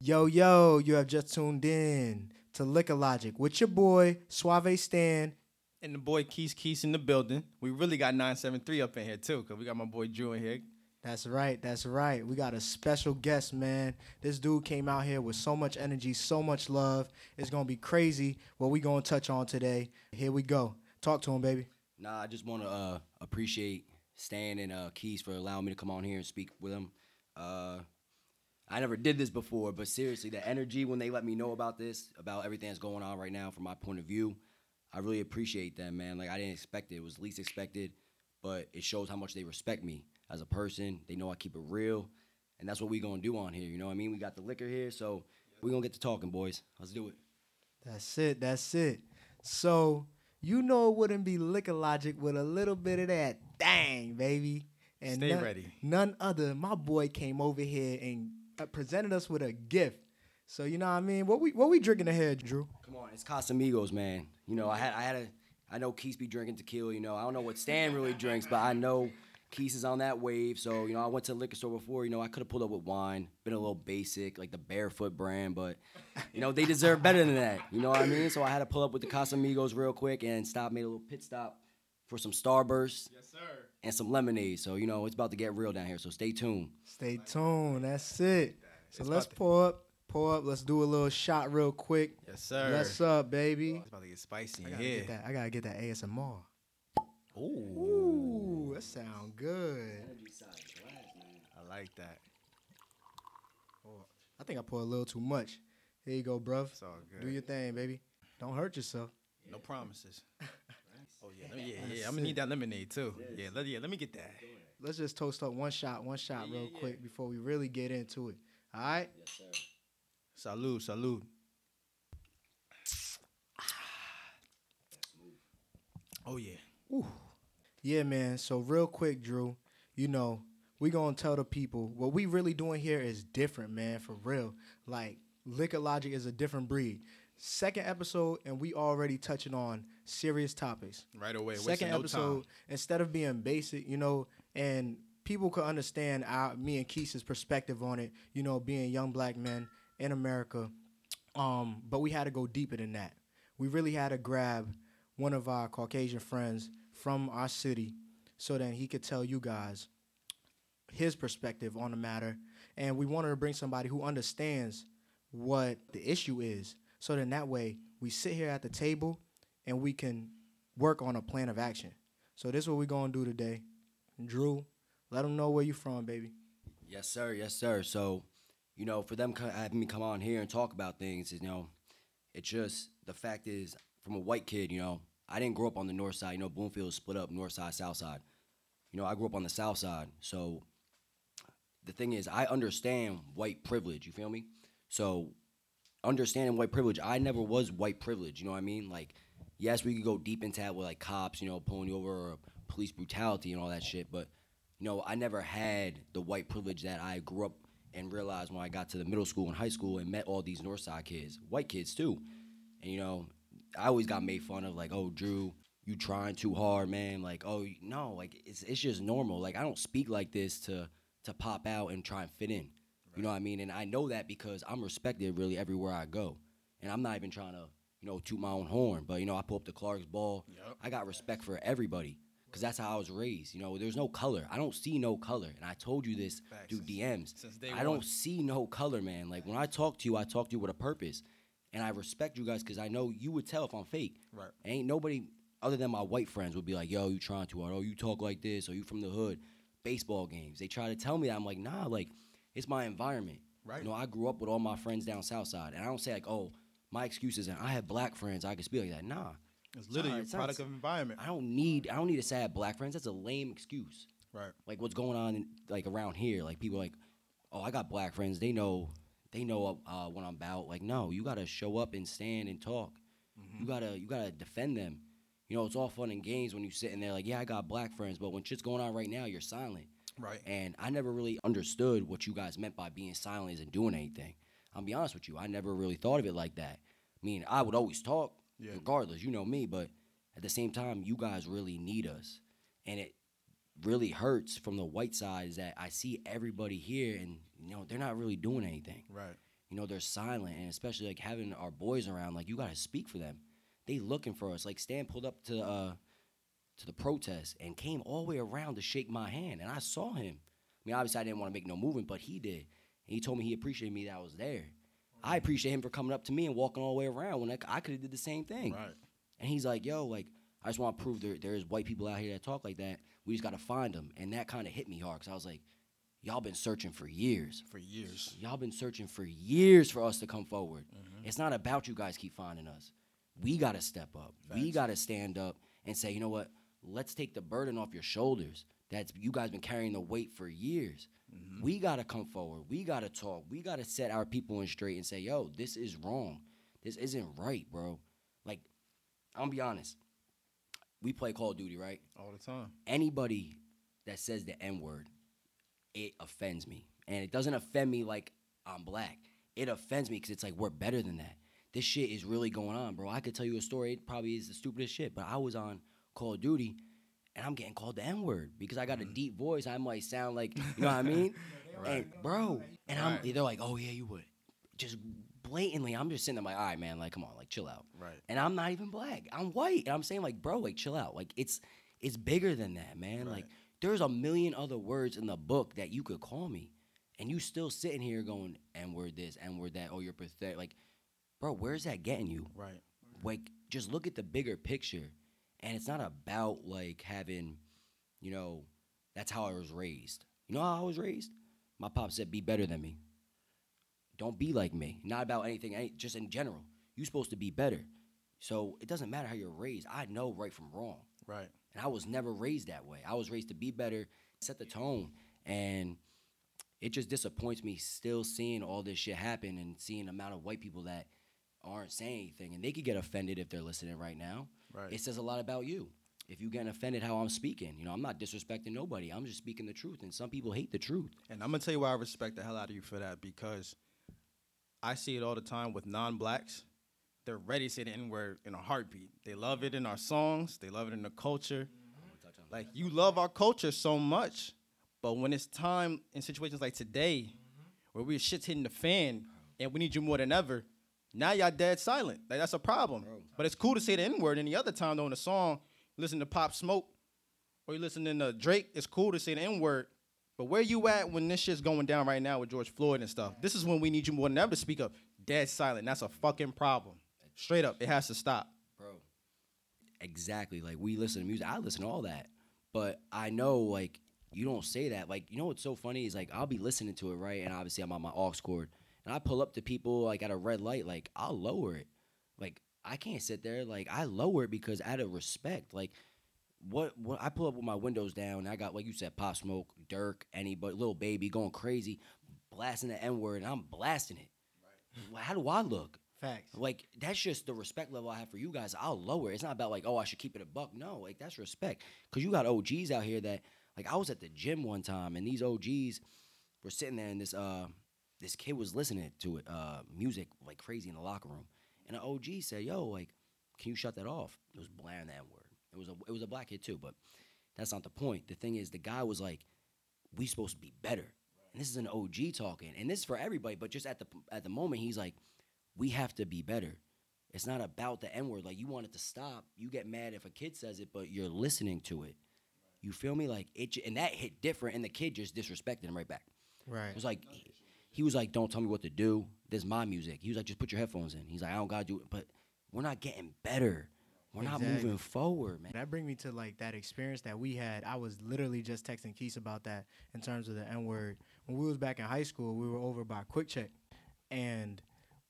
Yo, yo, you have just tuned in to Liquor Logic with your boy, Suave Stan. And the boy Keys Keys in the building. We really got 973 up in here too, because we got my boy Drew in here. That's right, that's right. We got a special guest, man. This dude came out here with so much energy, so much love. It's gonna be crazy what we gonna touch on today. Here we go. Talk to him, baby. Nah, I just want to uh, appreciate Stan and uh, Keys for allowing me to come on here and speak with them. Uh, I never did this before, but seriously, the energy when they let me know about this, about everything that's going on right now from my point of view, I really appreciate them, man. Like I didn't expect it; it was least expected, but it shows how much they respect me as a person. They know I keep it real, and that's what we gonna do on here. You know what I mean? We got the liquor here, so we gonna get to talking, boys. Let's do it. That's it, that's it. So, you know it wouldn't be Liquor Logic with a little bit of that dang, baby. And Stay none, ready. None other, my boy came over here and uh, presented us with a gift. So, you know what I mean? What we what we drinking ahead, Drew? Come on, it's Casamigos, man. You know, I had I had a I know Keith be drinking tequila, you know. I don't know what Stan really drinks, but I know Keith is on that wave. So, you know, I went to the liquor store before, you know, I could have pulled up with wine, been a little basic, like the barefoot brand, but you know, they deserve better than that. You know what I mean? So I had to pull up with the Casamigos real quick and stop, made a little pit stop for some Starburst Yes, sir. and some lemonade. So, you know, it's about to get real down here. So stay tuned. Stay tuned. That's it. So It's let's about to- pour up, Pull up. Let's do a little shot real quick. Yes, sir. What's up, baby? It's about to get spicy I gotta here. get that. I gotta get that ASMR. Ooh. Ooh, that sound good. I like that. I think I poured a little too much. Here you go, bruv. It's all good. Do your thing, baby. Don't hurt yourself. No promises. oh yeah, yeah, yeah. I'm gonna need that lemonade too. Yeah, let, yeah, let me get that. Let's just toast up one shot, one shot Yeah, real yeah, yeah. quick before we really get into it. All right? Salud, salud. Oh yeah. Ooh. Yeah, man. So real quick, Drew, you know, we gonna tell the people what we really doing here is different, man, for real. Like Liquor Logic is a different breed. Second episode, and we already touching on serious topics. Right away. Second no episode, time. instead of being basic, you know, and people could understand our me and Keisha's perspective on it, you know, being young black men in America. Um, but we had to go deeper than that. We really had to grab one of our Caucasian friends from our city so that he could tell you guys his perspective on the matter. And we wanted to bring somebody who understands what the issue is. So then that way we sit here at the table and we can work on a plan of action. So this is what we're gonna do today. Drew, let them know where you from, baby. Yes, sir. Yes, sir. So, you know, for them having me come on here and talk about things, you know, it's just the fact is, from a white kid, you know, I didn't grow up on the north side. You know, Bloomfield is split up north side, south side. You know, I grew up on the south side. So, the thing is, I understand white privilege. You feel me? So, understanding white privilege, I never was white privilege. You know what I mean? Like, yes, we could go deep into that with like cops, you know, pulling you over or police brutality and all that shit. But you know, I never had the white privilege that I grew up and realized when I got to the middle school and high school and met all these North Side kids, white kids too. And you know, I always got made fun of like, "Oh, Drew, you trying too hard, man." Like, "Oh, no, like it's it's just normal. Like I don't speak like this to to pop out and try and fit in." You know what I mean? And I know that because I'm respected really everywhere I go. And I'm not even trying to, you know, toot my own horn, but you know, I pull up the Clark's ball. Yup. I got respect for everybody because that's how I was raised. You know, there's no color. I don't see no color, and I told you this Facts. through DMs. Since I don't see no color, man. Like when I talk to you, I talk to you with a purpose, and I respect you guys because I know you would tell if I'm fake. Right. Ain't nobody other than my white friends would be like, "Yo, you trying to, hard? Oh, you talk like this? Or you from the hood?" Baseball games. They try to tell me that. I'm like, nah. Like it's my environment. Right. You know, I grew up with all my friends down south side, and I don't say like, "Oh, my excuses." And I have black friends. I can speak like that. Nah. It's literally Nah, a it's not- product of environment. I don't need. I don't need a sad black friends. That's a lame excuse. Right. Like what's going on in, like around here? Like people like, oh, I got black friends. They know. They know uh, what I'm about. Like no, you gotta show up and stand and talk. You gotta you gotta defend them. You know, it's all fun and games when you're sitting there like, yeah, I got black friends, but when shit's going on right now, you're silent. Right. And I never really understood what you guys meant by being silent isn't doing anything. I'll be honest with you, I never really thought of it like that. I mean, I would always talk, Yeah. regardless, you know me, but at the same time, you guys really need us. And it really hurts from the white side is that I see everybody here and you know they're not really doing anything. Right. You know they're silent and especially like having our boys around. Like you gotta speak for them. They looking for us. Like Stan pulled up to uh to the protest and came all the way around to shake my hand and I saw him. I mean obviously I didn't want to make no movement, but he did. And he told me he appreciated me that I was there. I appreciate him for coming up to me and walking all the way around when I, I could have did the same thing. Right. And he's like, yo, like, I just want to prove there there's white people out here that talk like that. We just got to find them. And that kind of hit me hard because I was like, y'all been searching for years. For years. Y'all been searching for years for us to come forward. Mm-hmm. It's not about you guys keep finding us. We got to step up. We got to stand up and say, you know what? Let's take the burden off your shoulders. That's you guys been carrying the weight for years. Mm-hmm. We got to come forward. We got to talk. We got to set our people in straight and say, yo, this is wrong. This isn't right, bro. Like, I'm gonna be honest. We play Call of Duty, right? All the time. anybody that says the N word, it offends me. And it doesn't offend me like I'm black. It offends me because it's like we're better than that. This shit is really going on, bro. I could tell you a story. It probably is the stupidest shit, but I was on Call of Duty and I'm getting called the N word because I got a mm. deep voice. I might sound like, you know what I mean? And bro, and I'm, Right. they're like, oh yeah, you would. Just blatantly, I'm just sitting there like, all right, man, like, come on, like, chill out Right. and I'm not even black. I'm white. And I'm saying like, bro, like chill out. Like it's it's bigger than that, man. Like there's a million other words in the book that you could call me. And you still sitting here going, and word this, and word that, oh, you're pathetic. Like, bro, where's that getting you? Right. Like, just look at the bigger picture. And it's not about like having, you know, that's how I was raised. You know how I was raised? My pop said, be better than me. Don't be like me. Not about anything, any, just in general. You're supposed to be better. So it doesn't matter how you're raised. I know right from wrong. Right. And I was never raised that way. I was raised to be better, set the tone. And it just disappoints me still seeing all this shit happen and seeing the amount of white people that aren't saying anything. And they could get offended if they're listening right now. Right. It says a lot about you. If you getting offended how I'm speaking, you know, I'm not disrespecting nobody. I'm just speaking the truth. And some people hate the truth. And I'm gonna tell you why I respect the hell out of you for that because I see it all the time with non-blacks. They're ready to say the N word in a heartbeat. They love it in our songs. They love it in the culture. Like you love our culture so much, but when it's time in situations like today, where we shit's hitting the fan and we need you more than ever, now y'all dead silent. Like that's a problem. But it's cool to say the N word. Any other time though in a song, you listen to Pop Smoke, or you listening to Drake, it's cool to say the N word. But where you at when this shit's going down right now with George Floyd and stuff? This is when we need you more than ever to speak up. Dead silent. That's a fucking problem. Straight up, it has to stop. bro. Exactly. Like we listen to music. I listen to all that. But I know like you don't say that. Like, you know what's so funny is like I'll be listening to it, right? And obviously I'm on my aux cord. And I pull up to people like at a red light, like I'll lower it. Like I can't sit there. Like I lower it because out of respect. Like what what I pull up with my windows down, and I got like you said, Pop Smoke, Durk, anybody, Lil Baby going crazy, blasting the N word, and I'm blasting it. Right. How do I look? Facts. Like that's just the respect level I have for you guys. I'll lower. it. It's not about like, oh, I should keep it a buck. No, like that's respect. Cause you got OGs out here that like I was at the gym one time and these OGs were sitting there in this uh this kid was listening to it, uh music like crazy in the locker room. And an OG said, Yo, like, can you shut that off? It was blaring that word. It was a it was a black kid too, but that's not the point. The thing is the guy was like, We supposed to be better. And this is an OG talking. And this is for everybody, but just at the at the moment he's like we have to be better. It's not about the N word. Like you want it to stop. You get mad if a kid says it, but you're listening to it. You feel me? Like it, and that hit different, and the kid just disrespected him right back. Right. It was like he was like, "Don't tell me what to do. This is my music." He was like, "Just put your headphones in." He's like, "I don't gotta do it," but we're not getting better. We're not moving forward, man. That bring me to like that experience that we had. I was literally just texting Keith about that in terms of the N word. When we was back in high school, we were over by QuickChek, and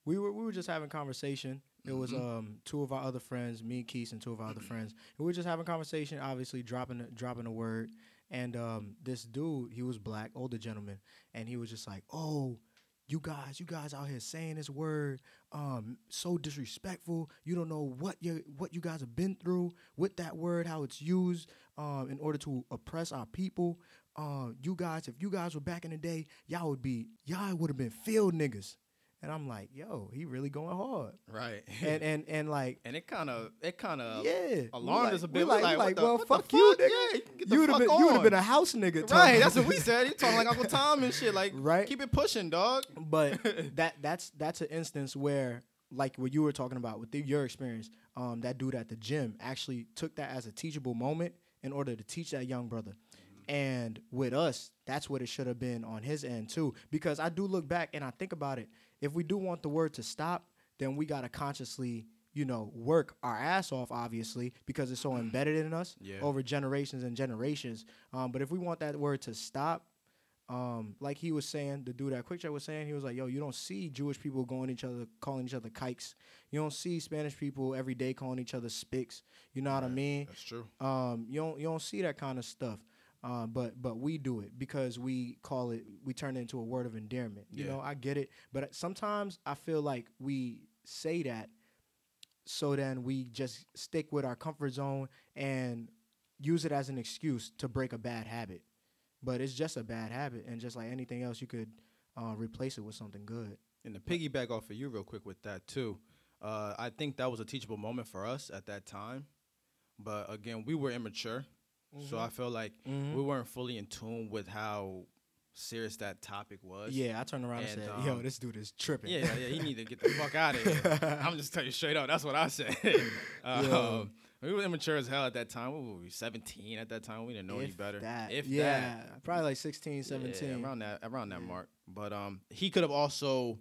we were we were just having conversation. It was um two of our other friends, me, Keith, and two of our other friends. And we were just having conversation, obviously dropping dropping a word. And um this dude, he was black, older gentleman, and he was just like, "Oh, you guys, you guys out here saying this word, um, so disrespectful. You don't know what you what you guys have been through with that word, how it's used, um, in order to oppress our people. Um, you guys, if you guys were back in the day, y'all would be y'all would have been field niggas. And I'm like, yo, he really going hard, Right. and and and like. and it kind of it kind of Yeah, alarmed We us a bit. we Like, like, we like, the- well, fuck you, nigga. Yeah, get you would have been, you would have been a house nigga. Right, that's what we said. You talking like Uncle Tom and shit. Like, Right. Keep it pushing, dog. but that that's that's an instance where like what you were talking about with the, your experience um that dude at the gym actually took that as a teachable moment in order to teach that young brother and with us that's what it should have been on his end too because i do look back and i think about it if we do want the word to stop then we got to consciously you know work our ass off obviously because it's so embedded in us Yeah. over generations and generations um, but if we want that word to stop um, like he was saying, the dude at QuickChek was saying, he was like, "Yo, you don't see Jewish people going each other, calling each other kikes. You don't see Spanish people every day calling each other spics. You know what I mean? That's true. Um, you don't you don't see that kind of stuff. Uh, but but we do it because we call it we turn it into a word of endearment. You Yeah. know, I get it, but sometimes I feel like we say that so then we just stick with our comfort zone and use it as an excuse to break a bad habit. But it's just a bad habit, and just like anything else, you could uh, replace it with something good. And to piggyback off of you real quick with that too, uh, I think that was a teachable moment for us at that time. But again, we were immature, so I felt like Mhm. we weren't fully in tune with how serious that topic was. Yeah, I turned around and, And, said, "Yo, um, this dude is tripping." Yeah, yeah, he need to get the fuck out of here. I'm just telling you straight up. That's what I said. Yo. um, we were immature as hell at that time. We were 17 at that time. We didn't know any If better. That. If yeah, that. probably like 16, 17. Yeah, around that around that mark. But um, he could have also,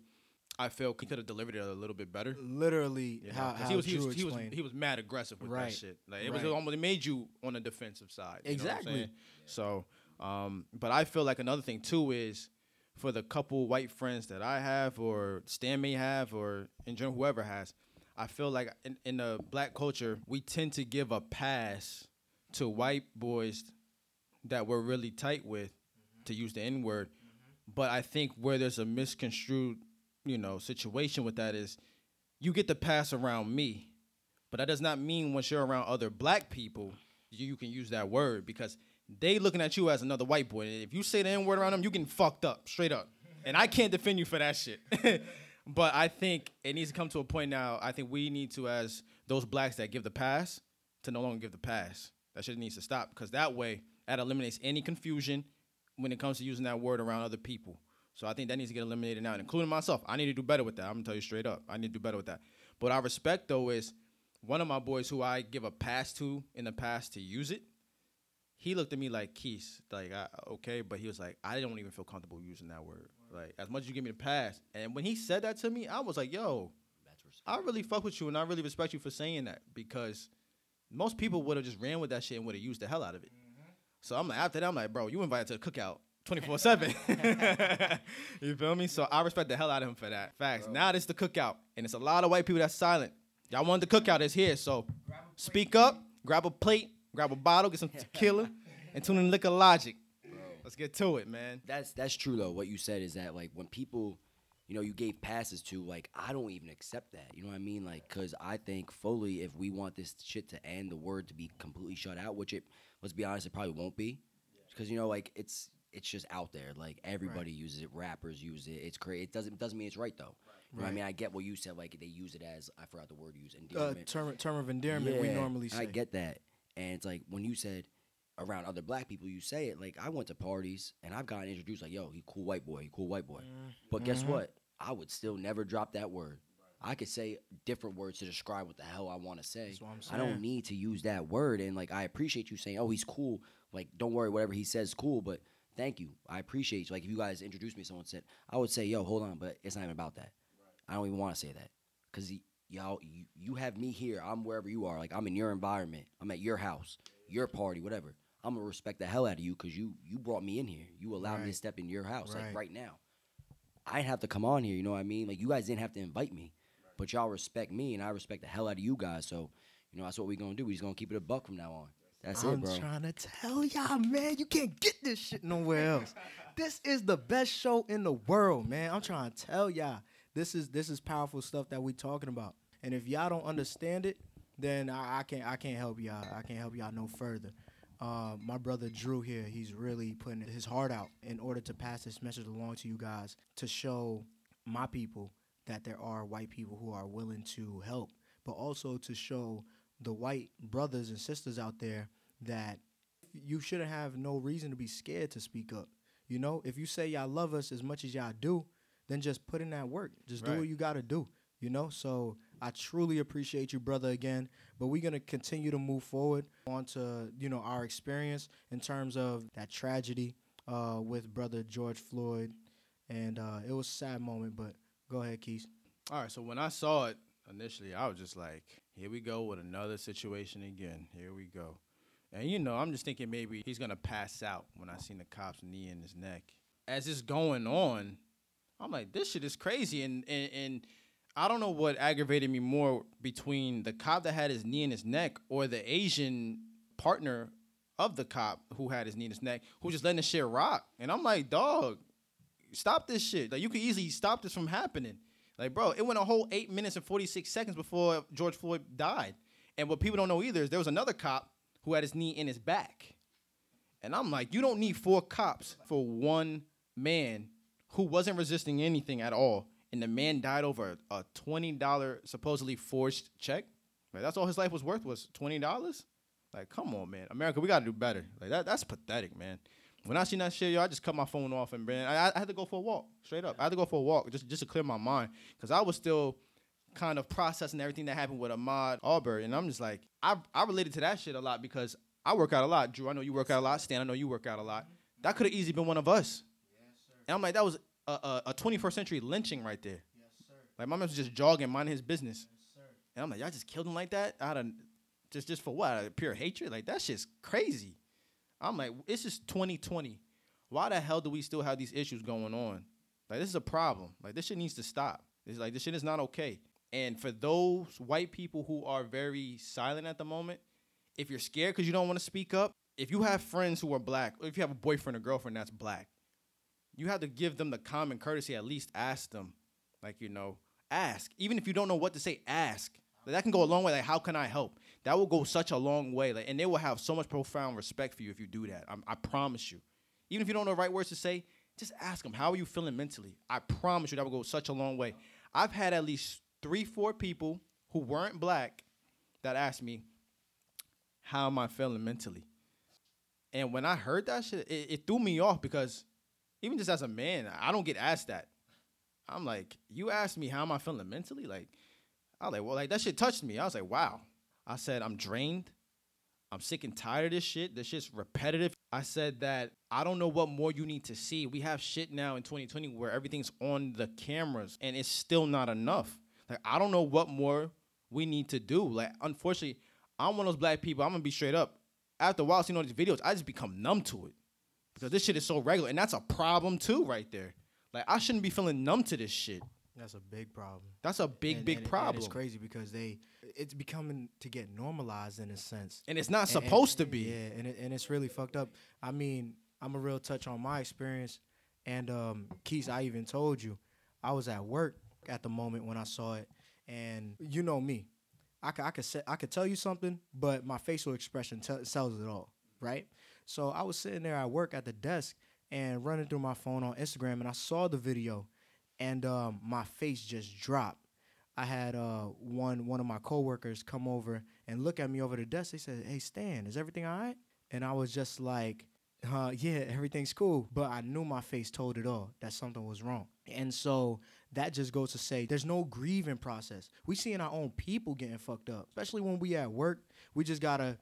I feel, he could have delivered it a little bit better. Literally, You know, how, how he was he Drew was, he was explained. he was mad aggressive with Right. that shit. Like it was almost it made you on the defensive side. you know what I'm Exactly. saying? So, um, but I feel like another thing too is for the couple white friends that I have or Stan may have or in general whoever has, I feel like in, in the black culture we tend to give a pass to white boys that we're really tight with, to use the N word. But I think where there's a misconstrued, you know, situation with that is you get the pass around me, but that does not mean once you're around other black people, you, you can use that word because they looking at you as another white boy. And if you say the N word around them, you getting fucked up, straight up. And I can't defend you for that shit. but I think it needs to come to a point now. I think we need to, as those blacks that give the pass, to no longer give the pass. That shit needs to stop because that way that eliminates any confusion when it comes to using that word around other people. So I think that needs to get eliminated now, including myself. I need to do better with that. I'm gonna tell you straight up. I need to do better with that. But I respect though is one of my boys who I give a pass to in the past to use it. He looked at me like Keith, like I, okay, but he was like, I don't even feel comfortable using that word. Like as much as you give me the pass, and when he said that to me, I was like, yo, I really fuck with you, and I really respect you for saying that because most people would have just ran with that shit and would have used the hell out of it. Mm-hmm. So I'm like, after that, I'm like, bro, you invited to the cookout 24 7. You feel me? So I respect the hell out of him for that. Facts. Now it's the cookout, and it's a lot of white people that's silent. Y'all want the cookout, it's here. So speak up, grab a plate, grab a bottle, get some tequila, and tune in Liquor Logic. Let's get to it, man. That's that's true though. What you said is that like when people, you know, you gave passes to like I don't even accept that. You know what I mean? Like because I think fully if we want this shit to end, the word to be completely shut out, which it let's be honest, it probably won't be, because you know like it's it's just out there. Like everybody uses it, rappers use it. It's crazy. It doesn't it doesn't mean it's right though. Know what I mean? I get what you said. Like they use it as I forgot the word you use uh, term term of endearment we normally say. I get that. And it's like when you said around other black people, you say it. Like I went to parties and I've gotten introduced like, yo, he cool white boy, he cool white boy. But guess Mm-hmm. what? I would still never drop that word. I could say different words to describe what the hell I want to say. That's what I'm I don't need to use that word. And like I appreciate you saying, oh, he's cool. Like don't worry, whatever he says cool. But thank you, I appreciate you. Like if you guys introduced me, someone said, I would say, yo, hold on, but it's not even about that. I don't even want to say that because y'all, you, you have me here. I'm wherever you are. Like I'm in your environment. I'm at your house, your party, whatever. I'm gonna respect the hell out of you because you you brought me in here. You allowed me to step in your house Right. like right now. I didn't have to come on here. You know what I mean? Like you guys didn't have to invite me, but y'all respect me and I respect the hell out of you guys. So you know that's what we're gonna do. We're just gonna keep it a buck from now on. That's I'm it, bro. trying to tell y'all, man, you can't get this shit nowhere else. this is the best show in the world, man. I'm trying to tell y'all. This is this is powerful stuff that we talking about. And if y'all don't understand it, then I, I can't I can't help y'all. I can't help y'all no further. Uh, my brother Drew here, he's really putting his heart out in order to pass this message along to you guys to show my people that there are white people who are willing to help, but also to show the white brothers and sisters out there that you shouldn't have no reason to be scared to speak up. You know, if you say y'all love us as much as y'all do, then just put in that work. Just do what you got to do. You know, so I truly appreciate you, brother, again. But we're gonna continue to move forward onto you know our experience in terms of that tragedy uh, with brother George Floyd, and uh, it was a sad moment. But go ahead, Keith. All right, so when I saw it initially, I was just like, here we go with another situation again. Here we go. And you know, I'm just thinking maybe he's gonna pass out when I seen the cops knee in his neck. As it's going on, I'm like, this shit is crazy. And and, and I don't know what aggravated me more between the cop that had his knee in his neck or the Asian partner of the cop who had his knee in his neck, who just letting the shit rock. And I'm like, dog, stop this shit. Like you could easily stop this from happening. Like, bro, it went a whole eight minutes and 46 seconds before George Floyd died. And what people don't know either is there was another cop who had his knee in his back. And I'm like, you don't need four cops for one man who wasn't resisting anything at all. And the man died over a $20 supposedly forged check. Like, that's all his life was worth was $20. Like, come on, man. America, we gotta do better. Like that, that's pathetic, man. When I seen that shit, yo, I just cut my phone off and man, I, I had to go for a walk, straight up. I had to go for a walk just just to clear my mind, cause I was still kind of processing everything that happened with Ahmaud Arbery, and I'm just like, I I related to that shit a lot because I work out a lot. Drew, I know you work out a lot. Stan, I know you work out a lot. That could have easily been one of us. And I'm like, that was a, a, a 21st century lynching right there. Like my man was just jogging, minding his business. And I'm like, y'all just killed him like that out of just just for what? Out of pure hatred? Like that shit's crazy. I'm like, it's just 2020. Why the hell do we still have these issues going on? Like this is a problem. Like this shit needs to stop. It's like this shit is not okay. And for those white people who are very silent at the moment, if you're scared because you don't want to speak up, if you have friends who are black, or if you have a boyfriend or girlfriend that's black, you have to give them the common courtesy. At least ask them, like you know, ask. Even if you don't know what to say, ask. Like, that can go a long way. Like, how can I help? That will go such a long way. Like, and they will have so much profound respect for you if you do that. I'm, I promise you. Even if you don't know the right words to say, just ask them, how are you feeling mentally? I promise you that will go such a long way. I've had at least three, four people who weren't black that asked me, how am I feeling mentally? And when I heard that shit, it, it threw me off because even just as a man, I don't get asked that. I'm like, you asked me how am I feeling mentally? Like, I was like, well, like that shit touched me. I was like, wow. I said, I'm drained. I'm sick and tired of this shit. This shit's repetitive. I said that I don't know what more you need to see. We have shit now in 2020 where everything's on the cameras and it's still not enough. Like, I don't know what more we need to do. Like, unfortunately, I'm one of those black people. I'm gonna be straight up. After a while, seeing all these videos, I just become numb to it because this shit is so regular, and that's a problem too, right there. Like, I shouldn't be feeling numb to this shit. That's a big problem. That's a big, And- big and it- and problem, it's crazy because they it's becoming to get normalized in a sense. and it's not supposed to be. Yeah, and it, and it's really fucked up. I mean, I'm a real touch on my experience, and um, Keith, I even told you, I was at work at the moment when I saw it, and you know me, I could I could say, I could tell you something, but my facial expression tell sells it all, right? So I was sitting there at work at the desk and running through my phone on Instagram, and I saw the video, and um, my face just dropped. I had uh, one one of my coworkers come over and look at me over the desk. They said, "Hey Stan, is everything all right?" And I was just like, uh, "Yeah, everything's cool." But I knew my face told it all that something was wrong. And so that just goes to say, there's no grieving process. We seeing our own people getting fucked up, especially when we at work. We just gotta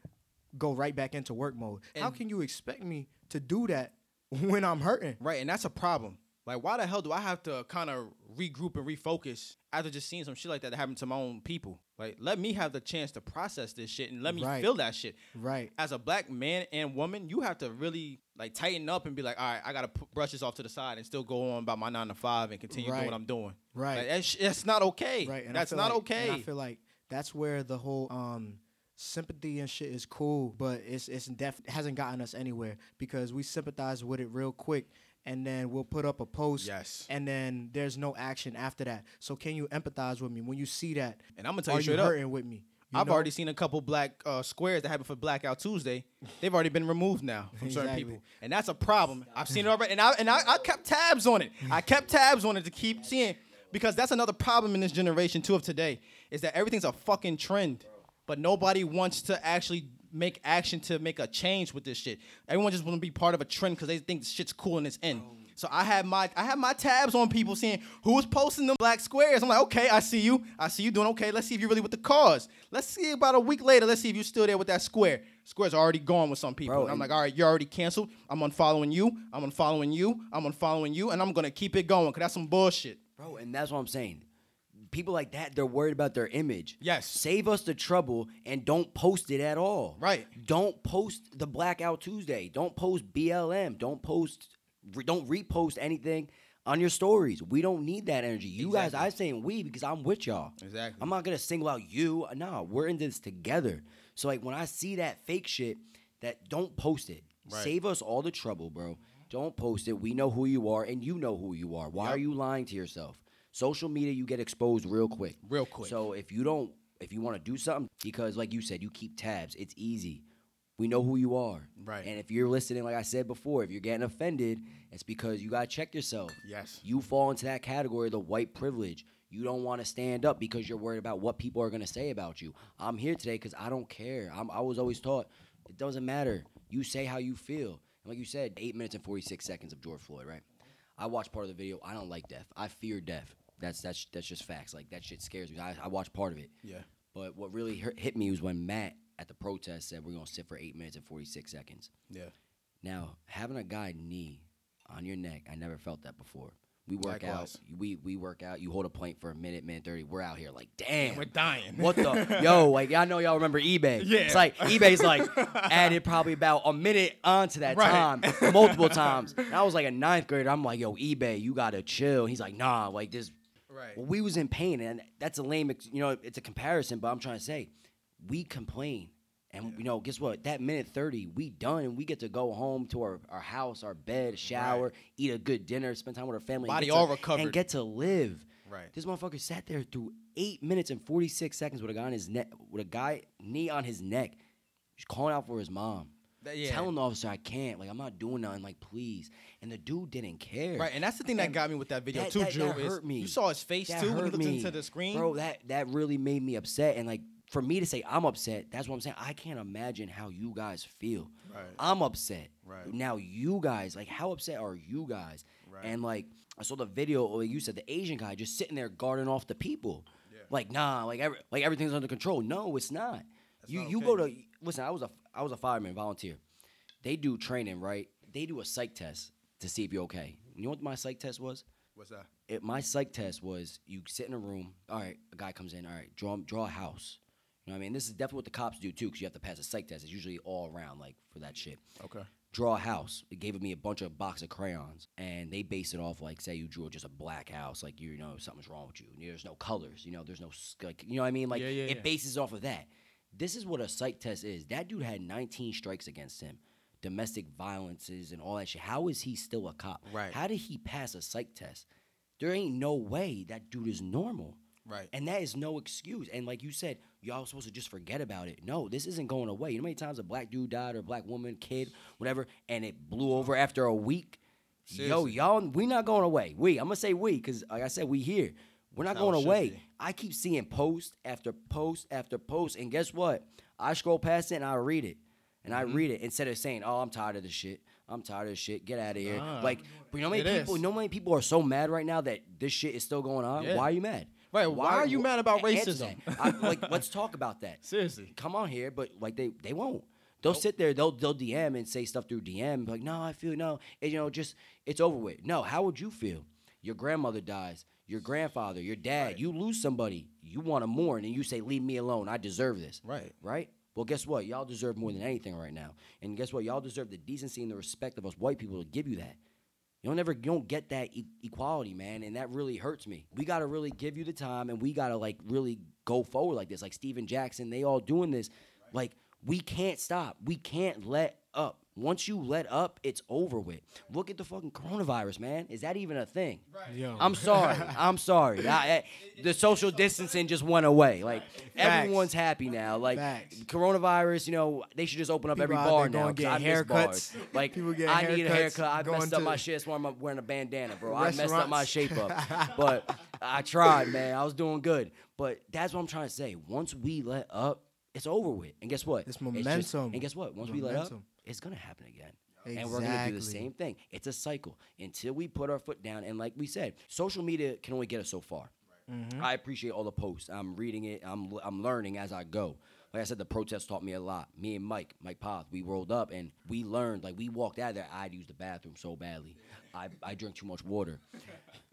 go right back into work mode. How can you expect me to do that when I'm hurting? Right, and that's a problem. Like, why the hell do I have to kind of regroup and refocus after just seeing some shit like that that happened to my own people? Like, let me have the chance to process this shit and let me Right. feel that shit. Right. As a black man and woman, you have to really like tighten up and be like, all right, I gotta p- brush this off to the side and still go on about my nine to five and continue doing what I'm doing. Right. Like, that's, that's not okay. Right. And that's not like- okay. I feel like that's where the whole um sympathy and shit is cool, but it's it's def hasn't gotten us anywhere because we sympathize with it real quick and then we'll put up a post Yes. and then there's no action after that. So can you empathize with me when you see that? and I'm gonna tell Are you you straight up. hurting with me? You I've know? already seen a couple black uh, squares that happened for Blackout Tuesday. They've already been removed now from certain people, and that's a problem. I've seen it already, and I and I, I kept tabs on it. I kept tabs on it to keep seeing because that's another problem in this generation too of today is that everything's a fucking trend, but nobody wants to actually make action to make a change with this shit. Everyone just want to be part of a trend because they think this shit's cool and it's in. So I had my I had my tabs on people saying who was posting them black squares. I'm like, okay, I see you. I see you doing okay. Let's see if you're really with the cause. Let's see about a week later. Let's see if you're still there with that square. Square's already gone with some people. Bro, and I'm like, all right, you're already canceled. I'm unfollowing you. I'm unfollowing you. I'm unfollowing you, and I'm gonna keep it going because that's some bullshit. Bro, and that's what I'm saying. People like that, they're worried about their image. Yes. Save us the trouble and don't post it at all. Right. Don't post the Blackout Tuesday. Don't post BLM. Don't post, re- don't repost anything on your stories. We don't need that energy. You guys, I saying we because I'm with y'all. Exactly. I'm not gonna single out you. No, we're in this together. So like when I see that fake shit, that don't post it. Right. Save us all the trouble, bro. Don't post it. We know who you are, and you know who you are. Why Yep. are you lying to yourself? Social media, you get exposed real quick. Real quick. So if you don't, if you want to do something, because like you said, you keep tabs. It's easy. We know who you are. Right. And if you're listening, like I said before, if you're getting offended, it's because you gotta check yourself. Yes. You fall into that category of the white privilege. You don't want to stand up because you're worried about what people are gonna say about you. I'm here today because I don't care. I'm, I was always taught it doesn't matter. You say how you feel. And like you said, eight minutes and 46 seconds of George Floyd, right? I watched part of the video. I don't like death. I fear death. That's that's that's just facts. Like that shit scares me. I, I watched part of it. Yeah. But what really hurt, hit me was when Matt at the protest said we're gonna sit for eight minutes and 46 seconds. Yeah. Now, having a guy knee on your neck, I never felt that before. We work Likewise. out. We we work out. You hold a plank for a minute, minute thirty. We're out here like, damn, We're dying. What the yo? Like I know y'all remember eBay. Yeah. It's like eBay's like added probably about a minute onto that Right. time, multiple times. And I was like a ninth grader. I'm like, yo, eBay, you gotta chill. He's like, nah, like this. Right. Well, we was in pain, and that's a lame, you know, it's a comparison. But I'm trying to say, we complain, and you know, guess what? That minute thirty, we done, and we get to go home to our, our house, our bed, shower, eat a good dinner, spend time with our family, Body get to- all recovered. and get to live. Right. This motherfucker sat there through eight minutes and forty six seconds with a guy on his neck, with a guy knee on his neck, just calling out for his mom. That- yeah. Telling the officer I can't, like I'm not doing nothing, like please. And the dude didn't care. Right, and that's the thing that And got me with that video that- too, that- Drew. that hurt me. You saw his face That too when he looked me. into the screen. Bro, that that really made me upset. And like for me to say I'm upset, that's what I'm saying. I can't imagine how you guys feel. Right. I'm upset. Right. Now you guys, like how upset are you guys? Right. And like I saw the video, like you said, the Asian guy just sitting there guarding off the people. Like nah, like every, like everything's under control. No, it's not. you not you okay. go to listen. I was a I was a fireman volunteer. They do training, right? They do a psych test to see if you're okay. You know what my psych test was? What's that? it, my psych test was you sit in a room. All right, a guy comes in. All right, draw draw a house. You know what I mean? This is definitely what the cops do too, because you have to pass a psych test. It's usually all around like for that shit. Okay. Draw a house. It gave me a bunch of box of crayons, and they base it off like say you drew just a black house, like you know something's wrong with you. There's no colors. You know, there's no like you know what I mean. Like Yeah, yeah, it yeah. bases off of that. This is what a psych test is. That dude had 19 strikes against him, domestic violences and all that shit. How is he still a cop? Right. How did he pass a psych test? There ain't no way that dude is normal. Right. And that is no excuse. And like you said, y'all supposed to just forget about it. No, this isn't going away. You know how many times a black dude died or a black woman, kid, whatever, and it blew over after a week? Yo, y'all, we not going away. We, I'm gonna say we, because like I said, we here. We're not going away. be. I keep seeing post after post after post, and guess what? I scroll past it and I read it, and I Mm-hmm. read it instead of saying, "Oh, I'm tired of this shit. I'm tired of this shit. Get out of here." Nah. like, you know how many people? is. You know many people are so mad right now that this shit is still going on? Yeah. Why are you mad? Right, why are you mad about answer racism? that. I- like, let's talk about that. Seriously. Come on here, but like they they won't. They'll sit there. They'll they'll DM and say stuff through DM. Like, no, I feel no. And, you know, just it's over with. No, how would you feel? Your grandmother dies. Your grandfather, your dad. Right. You lose somebody. You want to mourn, and you say, "Leave me alone. I deserve this." Right. Right. Well, guess what? Y'all deserve more than anything right now. And guess what? Y'all deserve the decency and the respect of us white people to give you that. You don't ever you don't get that e- equality, man, and that really hurts me. We gotta really give you the time, and we gotta like really go forward like this. Like Stephen Jackson, they all doing this. Like We can't stop. We can't let up. Once you let up, it's over with. Look at the fucking coronavirus, man. Is that even a thing? Yo. I'm sorry. I'm sorry. I, I- the social distancing just went away. Like everyone's happy now. Like Facts. coronavirus, you know, they should just open up every People out bar there now. going 'cause I get miss haircuts. bars. Like People getting I need a haircuts, haircut. I going messed up to my shit. That's why I'm wearing a bandana, bro. I messed up Restaurants. my shape up. But I tried, man. I was doing good. But that's what I'm trying to say. Once we let up, it's over with. And guess what? It's just- momentum. and guess what? Once we let up, Momentum. It's gonna happen again. And we're gonna do the same thing. It's a cycle until we put our foot down. And like we said, social media can only get us so far. Mm-hmm. I appreciate all the posts. I'm reading it. I'm I'm learning as I go. Like I said, the protest taught me a lot. Me and Mike, Mike Poth, we rolled up and we learned. Like we walked out of there. I'd use the bathroom so badly. I, I drink too much water.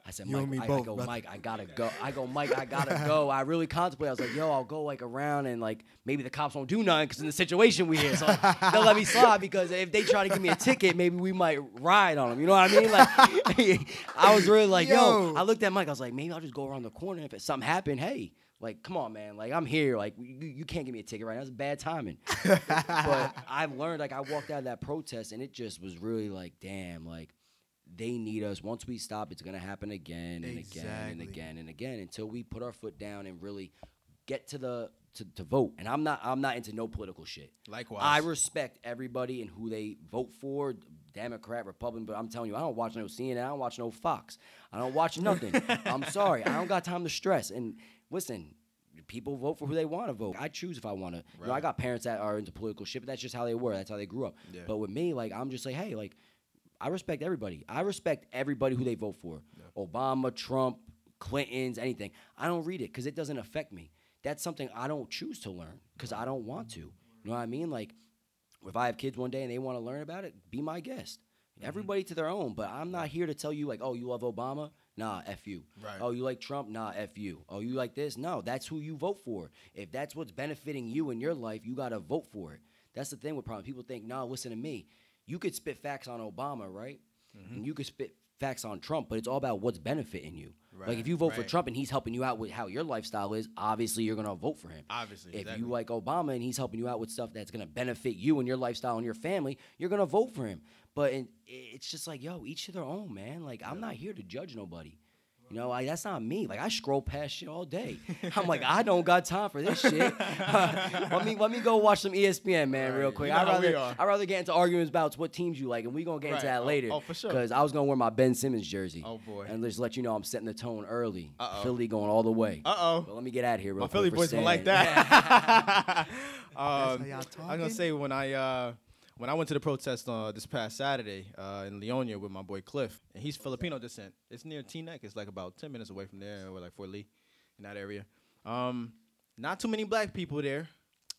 I said, You Mike, me I, I both, go, brother. Mike, I gotta go. I go, Mike, I gotta go. I really contemplated. I was like, yo, I'll go like around and like maybe the cops won't do nothing because in the situation we in, so they'll let me slide because if they try to give me a ticket, maybe we might ride on them. You know what I mean? Like, I was really like, yo. Yo. I looked at Mike. I was like, maybe I'll just go around the corner. If something happened, hey, like, come on, man. Like, I'm here. Like, you, you can't give me a ticket right now. It's bad timing. but I've learned. Like, I walked out of that protest, and it just was really like, damn, like. They need us. Once we stop, it's gonna happen again and again and again and again until we put our foot down and really get to the to, to vote. And I'm not I'm not into no political shit. Likewise. I respect everybody and who they vote for, Democrat, Republican, but I'm telling you, I don't watch no CNN, I don't watch no Fox. I don't watch nothing. I'm sorry. I don't got time to stress. And listen, people vote for who they want to vote. I choose if I want to. You know, I got parents that are into political shit, but that's just how they were. That's how they grew up. Yeah. But with me, like I'm just like, hey, like I respect everybody. I respect everybody who they vote for. Obama, Trump, Clintons, anything. I don't read it because it doesn't affect me. That's something I don't choose to learn because I don't want to. You know what I mean? Like, if I have kids one day and they want to learn about it, be my guest. Mm-hmm. Everybody to their own, but I'm not here to tell you like, oh, you love Obama? Nah, f you. Right. Oh, you like Trump? Nah, f you. Oh, you like this? No, that's who you vote for. If that's what's benefiting you in your life, you gotta vote for it. That's the thing with problem. People think, nah, listen to me. You could spit facts on Obama, right? Mm-hmm. And you could spit facts on Trump, but it's all about what's benefiting you. like if you vote for. Trump and he's helping you out with how your lifestyle is, obviously you're gonna vote for him. Obviously, If exactly. you like Obama and he's helping you out with stuff that's gonna benefit you and your lifestyle and your family, you're gonna vote for him. But it, it's just like, yo, each to their own, man. Like I'm not here to judge nobody. You know, like that's not me. Like I scroll past shit all day. I'm like, I don't got time for this shit. let me let me go watch some ESPN, man, real quick. You know I'd rather. I'd rather get into arguments about what teams you like, and we gonna get into that Oh, later. oh, for sure. Because I was gonna wear my Ben Simmons jersey. Oh, boy. And just let you know I'm setting the tone early. Uh-oh. Philly going all the way. Uh oh. But let me get out of here real My quick Philly boys don't like that. um, how y'all I was talking? gonna say when I uh, when I went to the protest uh, this past Saturday uh, in Leonia with my boy Cliff, and he's Filipino descent. It's near Teaneck. It's like about ten minutes away from there, or like Fort Lee, in that area. Um, not too many black people there.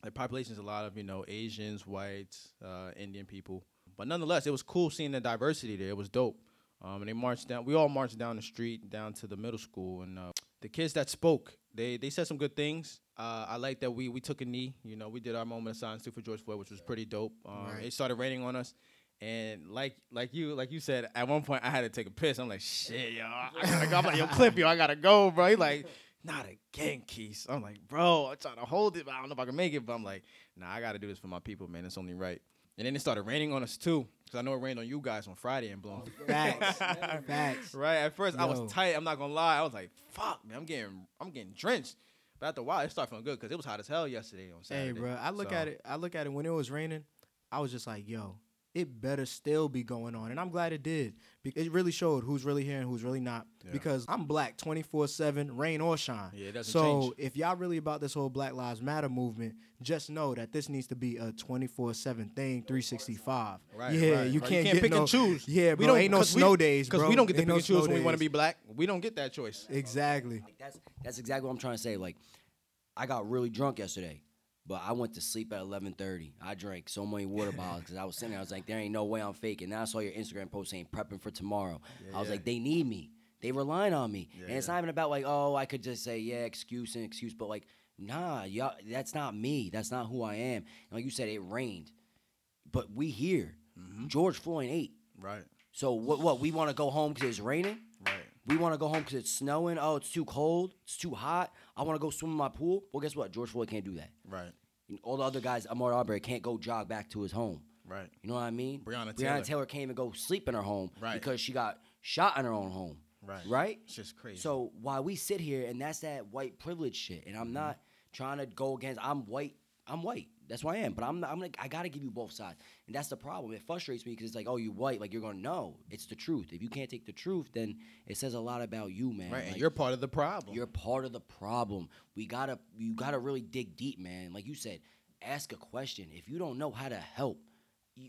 The population's a lot of you know Asians, whites, uh, Indian people, but nonetheless, it was cool seeing the diversity there. It was dope. Um, and they marched down. We all marched down the street down to the middle school, and uh, the kids that spoke, they they said some good things. Uh, I like that we we took a knee. You know, we did our moment of silence too for George Floyd, which was pretty dope. Um, Right. It started raining on us, and like like you like you said, at one point I had to take a piss. I'm like, shit, yo, I gotta go. I'm like, yo, Cliff, yo, I gotta go, bro. He like, not again, Keith. I'm like, bro, I'm trying to hold it, but I don't know if I can make it. But I'm like, nah, I gotta do this for my people, man. It's only right. And then it started raining on us too, because I know it rained on you guys on Friday and Bloom. Facts. Facts. Right. At first, I was tight. I'm not gonna lie. I was like, "Fuck, man, I'm getting, I'm getting drenched." But after a while, it started feeling good because it was hot as hell yesterday on Saturday. Hey, bro, I look So, at it. I look at it when it was raining. I was just like, yo, it better still be going on, and I'm glad it did. Be- It really showed who's really here and who's really not. Yeah. Because I'm black, 24 seven, rain or shine. Yeah, it doesn't so change. if y'all really about this whole Black Lives Matter movement, just know that this needs to be a 24 seven thing, 365. Right. Yeah, right, you right. can't, get pick no, and choose. Yeah, we bro, ain't no 'cause we- snow days, bro. Because we don't get to Ain't pick no and choose when we want to be black. We don't get that choice. Exactly. Like, that's that's exactly what I'm trying to say. Like, I got really drunk yesterday, but I went to sleep at 11:30. I drank so many water bottles because I was sitting there. I was like, there ain't no way I'm faking. Now I saw your Instagram post saying prepping for tomorrow. I was yeah. like, they need me. They relying on me, Yeah, and it's yeah. not even about like, oh, I could just say yeah, excuse and excuse, but like, nah, y'all, that's not me. That's not who I am. And like you said, it rained, but we here. Mm-hmm. George Floyd ate. Right. So what? What we want to go home because it's raining? Right. We want to go home because it's snowing. Oh, it's too cold. It's too hot. I want to go swim in my pool. Well, guess what? George Floyd can't do that. Right. All the other guys, Ahmaud Arbery, can't go jog back to his home. Right. You know what I mean? Breonna Breonna Taylor. can't even go sleep in her home Right. because she got shot in her own home. Right. Right? It's just crazy. So while we sit here and that's that white privilege shit, and I'm Mm-hmm. not trying to go against. I'm white. I'm white. That's who I am. But I'm not, I'm like I gotta give you both sides, and that's the problem. It frustrates me because it's like, oh, you white, like you're gonna know. It's the truth. If you can't take the truth, then it says a lot about you, man. right, and you're part of the problem. you're part of the problem. We gotta you gotta really dig deep, man. Like you said, ask a question. If you don't know how to help,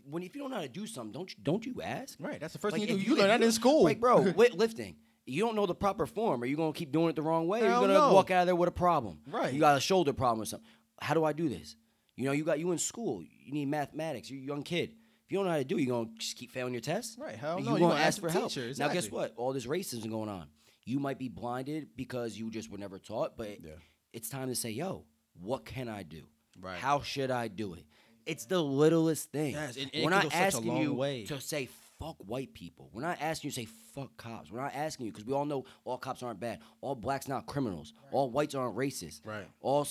when if you don't know how to do something, don't you, don't you ask? right. That's the first Like, thing you do. if You, learn that in school. Like, bro, weight lifting. You don't know the proper form. Are you gonna keep doing it the wrong way? Or you're gonna walk out of there with a problem. Right. You got a shoulder problem or something. How do I do this? You know, you got you in school. You need mathematics. You're a young kid. If you don't know how to do, it, you're gonna just keep failing your tests. Right, hell You no, gonna, you gonna ask ask for help. teacher, Now, guess what? All this racism going on. You might be blinded because you just were never taught. But Yeah. it's time to say, yo, what can I do? Right. How should I do it? It's the littlest thing. Yes, and- and We're not go such a asking you way. to say fuck white people. We're not asking you to say fuck cops. We're not asking you because we all know all cops aren't bad. All blacks not criminals. All whites aren't racist. Right. All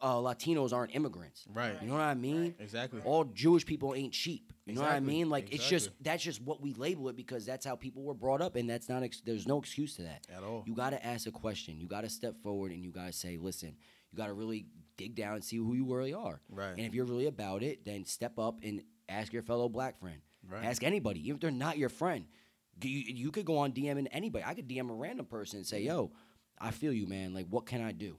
uh, Latinos aren't immigrants. Right. You know what I mean? Exactly. All Jewish people ain't sheep. You know what I mean? Like it's just that's just what we label it because that's how people were brought up, and that's not. Ex- there's no excuse to that At all. You got to ask a question. You got to step forward, and you got to say, "Listen." You got to really dig down and see who you really are. Right. And if you're really about it, then step up and ask your fellow black friend. Right. Ask anybody, even if they're not your friend. You, you could go on DMing anybody. I could DM a random person and say, "Yo, I feel you, man. Like, what can I do?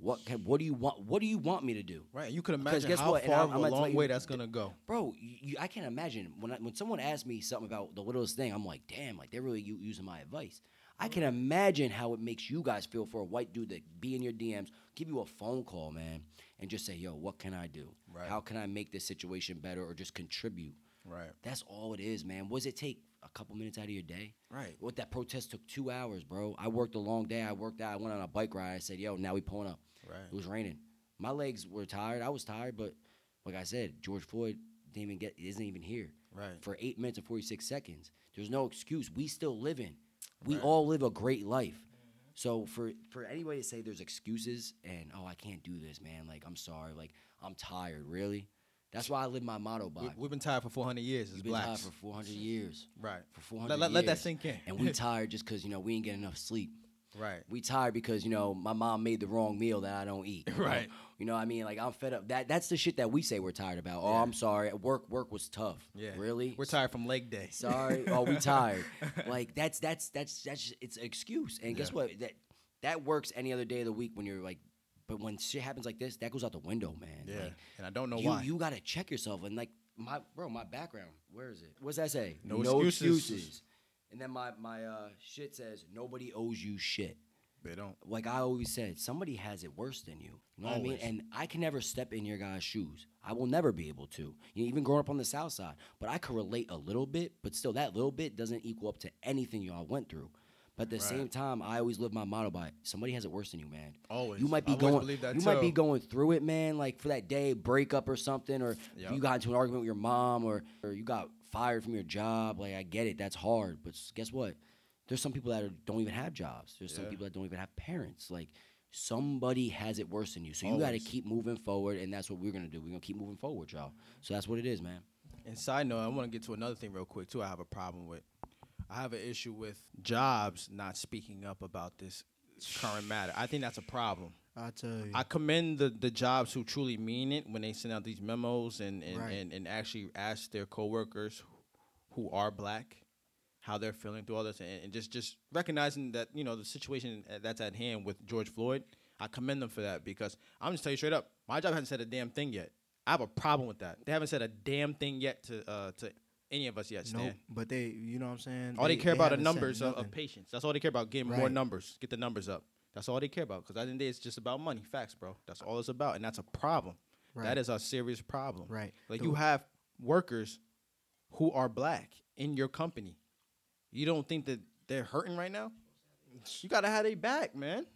What can, what do you want? What do you want me to do?" Right. You could imagine guess how what? And far I'm- I'm a long you- way that's gonna go. bro, you, you, I can't imagine when I, when someone asks me something about the littlest thing, I'm like, damn, like they're really using my advice. I can imagine how it makes you guys feel for a white dude that be in your DMs, give you a phone call, man, and just say, yo, what can I do? Right. How can I make this situation better or just contribute? Right. That's all it is, man. What does it take? A couple minutes out of your day? Right. What that protest took two hours, bro. I worked a long day. I worked out. I went on a bike ride. I said, yo, now we pulling up. Right. It was raining. My legs were tired. I was tired, but like I said, George Floyd didn't even get isn't even here. Right. For eight minutes and forty six seconds. There's no excuse. We still living. We Right. all live a great life. So for for anybody to say there's excuses and oh I can't do this, man, like I'm sorry, like I'm tired, really. That's why I live my motto by. We, we've been tired for 400 years We've been tired for 400 years. right. For 400 Let, let, let that sink in. And we tired just because you know we ain't get enough sleep. Right. We tired because you know my mom made the wrong meal that I don't eat. know? Right. You know what I mean? Like I'm fed up. That that's the shit that we say we're tired about. Oh, Yeah. I'm sorry. Work work was tough. Yeah. Really? We're tired from leg day. Sorry. oh, we tired. Like that's that's that's that's it's an excuse. And guess Yeah. what? That that works any other day of the week when you're like. But when shit happens like this, that goes out the window, man. Yeah. Like, and I don't know you why. you gotta check yourself and like my bro, my background. Where is it? What's that say? No excuses. And then my my uh, shit says nobody owes you shit they don't. like I always said, somebody has it worse than you. You know what I mean? And I can never step in your guys' shoes. I will never be able to. You know, even growing up on the South Side, but I could relate a little bit. But still, that little bit doesn't equal up to anything y'all went through. But at the Right. same time, I always live my motto by somebody has it worse than you, man. Always. You might be always going. that You might be too. going through it, man. Like for that day breakup or something, or Yup. you got into an argument with your mom, or or you got fired from your job. Like I get it, that's hard. But guess what? There's some people that are, don't even have jobs. There's some people that don't even have parents. Like somebody has it worse than you. So you got to keep moving forward, and that's what we're gonna do. We're gonna keep moving forward, y'all. So that's what it is, man. And side note, I want to get to another thing real quick too. I have a problem with. I have an issue with jobs not speaking up about this current matter. I think that's a problem. I tell you. I commend the, the jobs who truly mean it when they send out these memos and and, Right. and, and actually ask their coworkers who are black how they're feeling through all this and, and just just recognizing that you know the situation that's at hand with George Floyd. I commend them for that because I'm just tell you straight up, my job hasn't said a damn thing yet. I have a problem with that. They haven't said a damn thing yet to uh, to any of us yet. Stan. nope. But they, you know what I'm saying? All they, care about are numbers of, of patients. That's all they care about. Getting more numbers. Get the numbers up. That's all they care about. Because at the end of the day, it's just about money. Facts, bro. That's all it's about. And that's a problem. Right. That is a serious problem. Right. Like The- you have workers who are black in your company. You don't think that they're hurting right now? You gotta have their back, man.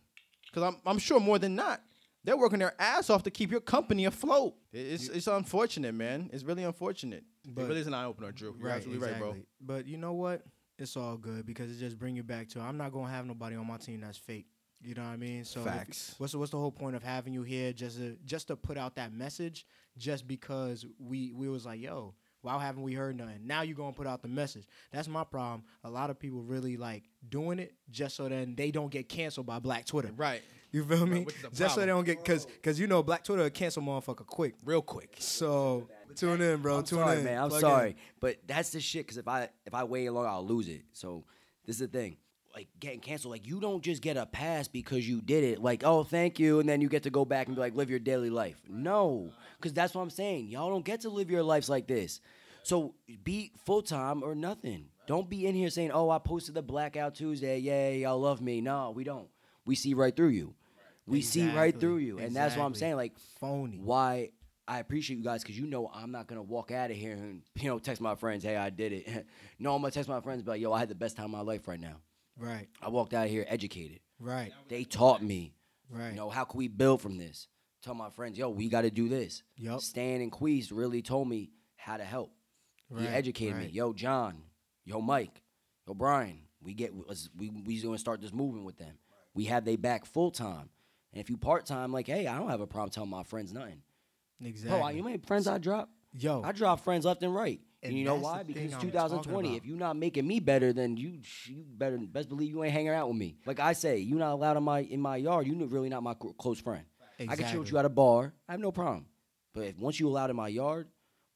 Cause I'm I'm sure more than not. They're working their ass off to keep your company afloat. It- It's it's unfortunate, man. It's really unfortunate. it But- really is an eye opener, Drew. You're absolutely right, bro. But you know what? It's all good because it just bring you back to I'm not gonna have nobody on my team that's fake. You know what I mean? So if- Facts. what's the, what's the whole point of having you here just to just to put out that message just because we we was like, yo, why haven't we heard nothing? Now you're gonna put out the message. That's my problem. A lot of people really like doing it just so then they don't get canceled by Black Twitter. Right. You feel me? which is a Just so they don't get cause cause you know Black Twitter will cancel motherfucker quick. Real quick. So tune in, bro. I'm tune sorry, in. man. I'm Plug sorry, in. but that's the shit. Because if I if I wait long, I'll lose it. So this is the thing. Like getting canceled, like you don't just get a pass because you did it. Like oh, thank you, and then you get to go back and be like live your daily life. No, because that's what I'm saying. Y'all don't get to live your lives like this. So be full time or nothing. Don't be in here saying, "Oh, I posted the Blackout Tuesday. Yay, y'all love me." No, we don't. We see right through you. We see right through you, and that's what I'm saying. Like Phony. why I appreciate you guys because you know I'm not gonna walk out of here and you know text my friends, hey, I did it. no, I'm gonna text my friends, but like, yo, I had the best time of my life right now. Right. I walked out of here educated. Right. They taught me, Right. you know, how can we build from this? Tell my friends, yo, we got to do this. Yup. Stan and Queez really told me how to help. Right. He Right, educated me. Yo, John. Yo, Mike. Yo, Brian. We get we we gonna start this movement with them. We have they back full time. And if you part time, like, hey, I don't have a problem telling my friends nothing. Exactly. I- you know many friends I drop? Yo. I drop friends left and right. And, you know why? Because it's 2020. If you're not making me better, then you you better best believe you ain't hanging out with me. Like I say, you're not allowed in my in my yard. You're really not my close friend. I can chill with you at a bar. I have no problem. But if once you allowed in my yard,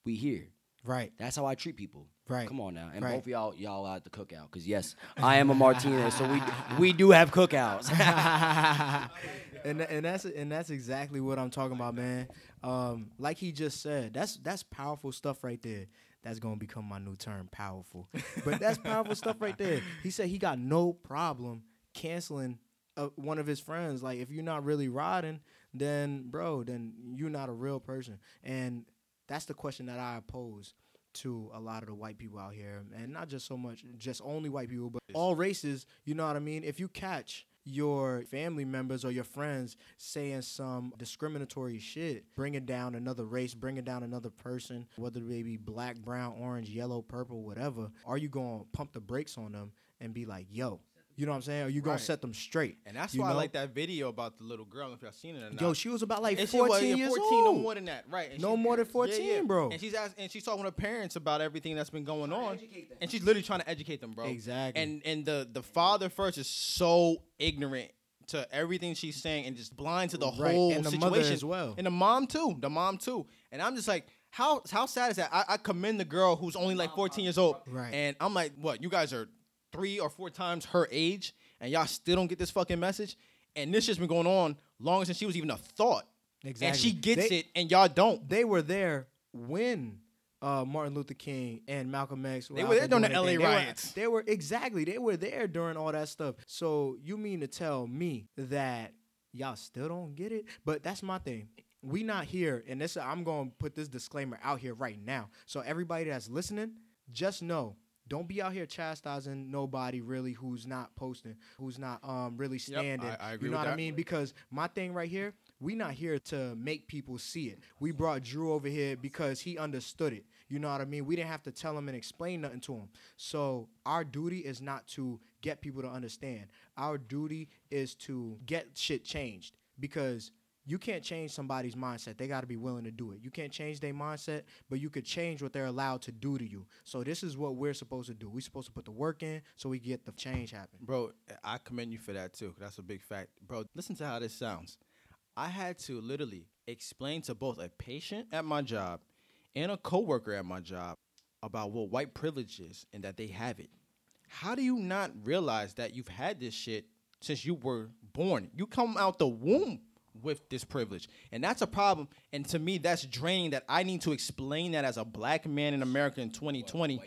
we here. Right. That's how I treat people. Right. Come on now. And Right. both of y'all y'all out the cookout. Because yes, I am a Martinez, so we we do have cookouts. and and that's and that's exactly what I'm talking about, man. Um, like he just said, that's that's powerful stuff right there. That's gonna become my new term, powerful. But that's powerful stuff right there. He said he got no problem canceling uh, one of his friends. Like if you're not really riding, then bro, then you're not a real person. And that's the question that I pose to a lot of the white people out here, and not just so much just only white people, but all races. You know what I mean? If you catch your family members or your friends saying some discriminatory shit, bringing down another race, bringing down another person, whether they be black, brown, orange, yellow, purple, whatever, are you gonna pump the brakes on them and be like, "Yo"? You know what I'm saying? Are you gonna Right. set them straight? And that's you why I know? like that video about the little girl. I don't know if y'all seen it or not. Yo, she was about like And she 14 was, yeah, years 14, old. no more than that, right? And No more than 14, bro. And she's ask, and she's talking to her parents about everything that's been going on, and she's literally trying to educate them, bro. Exactly. And and the the father first is so ignorant to everything she's saying and just blind to the Right, whole and the situation mother as well. and the mom too, the mom too. And I'm just like. How how sad is that? I, I commend the girl who's only like 14 years old, Right. and I'm like, what? You guys are three or four times her age, and y'all still don't get this fucking message. And this shit's been going on longer since she was even a thought. Exactly. And she gets They- it, and y'all don't. they were there when uh, Martin Luther King and Malcolm X. They were there during the. LA They were- riots. They were exactly. They were there during all that stuff. So you mean to tell me that y'all still don't get it? But that's my thing. We not here, and this I'm gonna put this disclaimer out here right now. So everybody that's listening, just know. Don't be out here chastising nobody really who's not posting, who's not um really standing. I- I agree you know what I mean? Because my thing right here, we not here to make people see it. We brought Drew over here because he understood it. You know what I mean? We didn't have to tell him and explain nothing to him. So our duty is not to get people to understand. Our duty is to get shit changed because you can't change somebody's mindset. They got to be willing to do it. You can't change their mindset, but you could change what they're allowed to do to you. So this is what we're supposed to do. We're supposed to put the work in so we get the change happen. Bro, I commend you for that too. That's a big fact. Bro, listen to how this sounds. I had to literally explain to both a patient at my job and a coworker at my job about what white privilege is and that they have it. How do you not realize that you've had this shit since you were born? You come out the womb with this privilege. And that's a problem. And to me, that's draining that I need to explain that as a black man in America in 2020.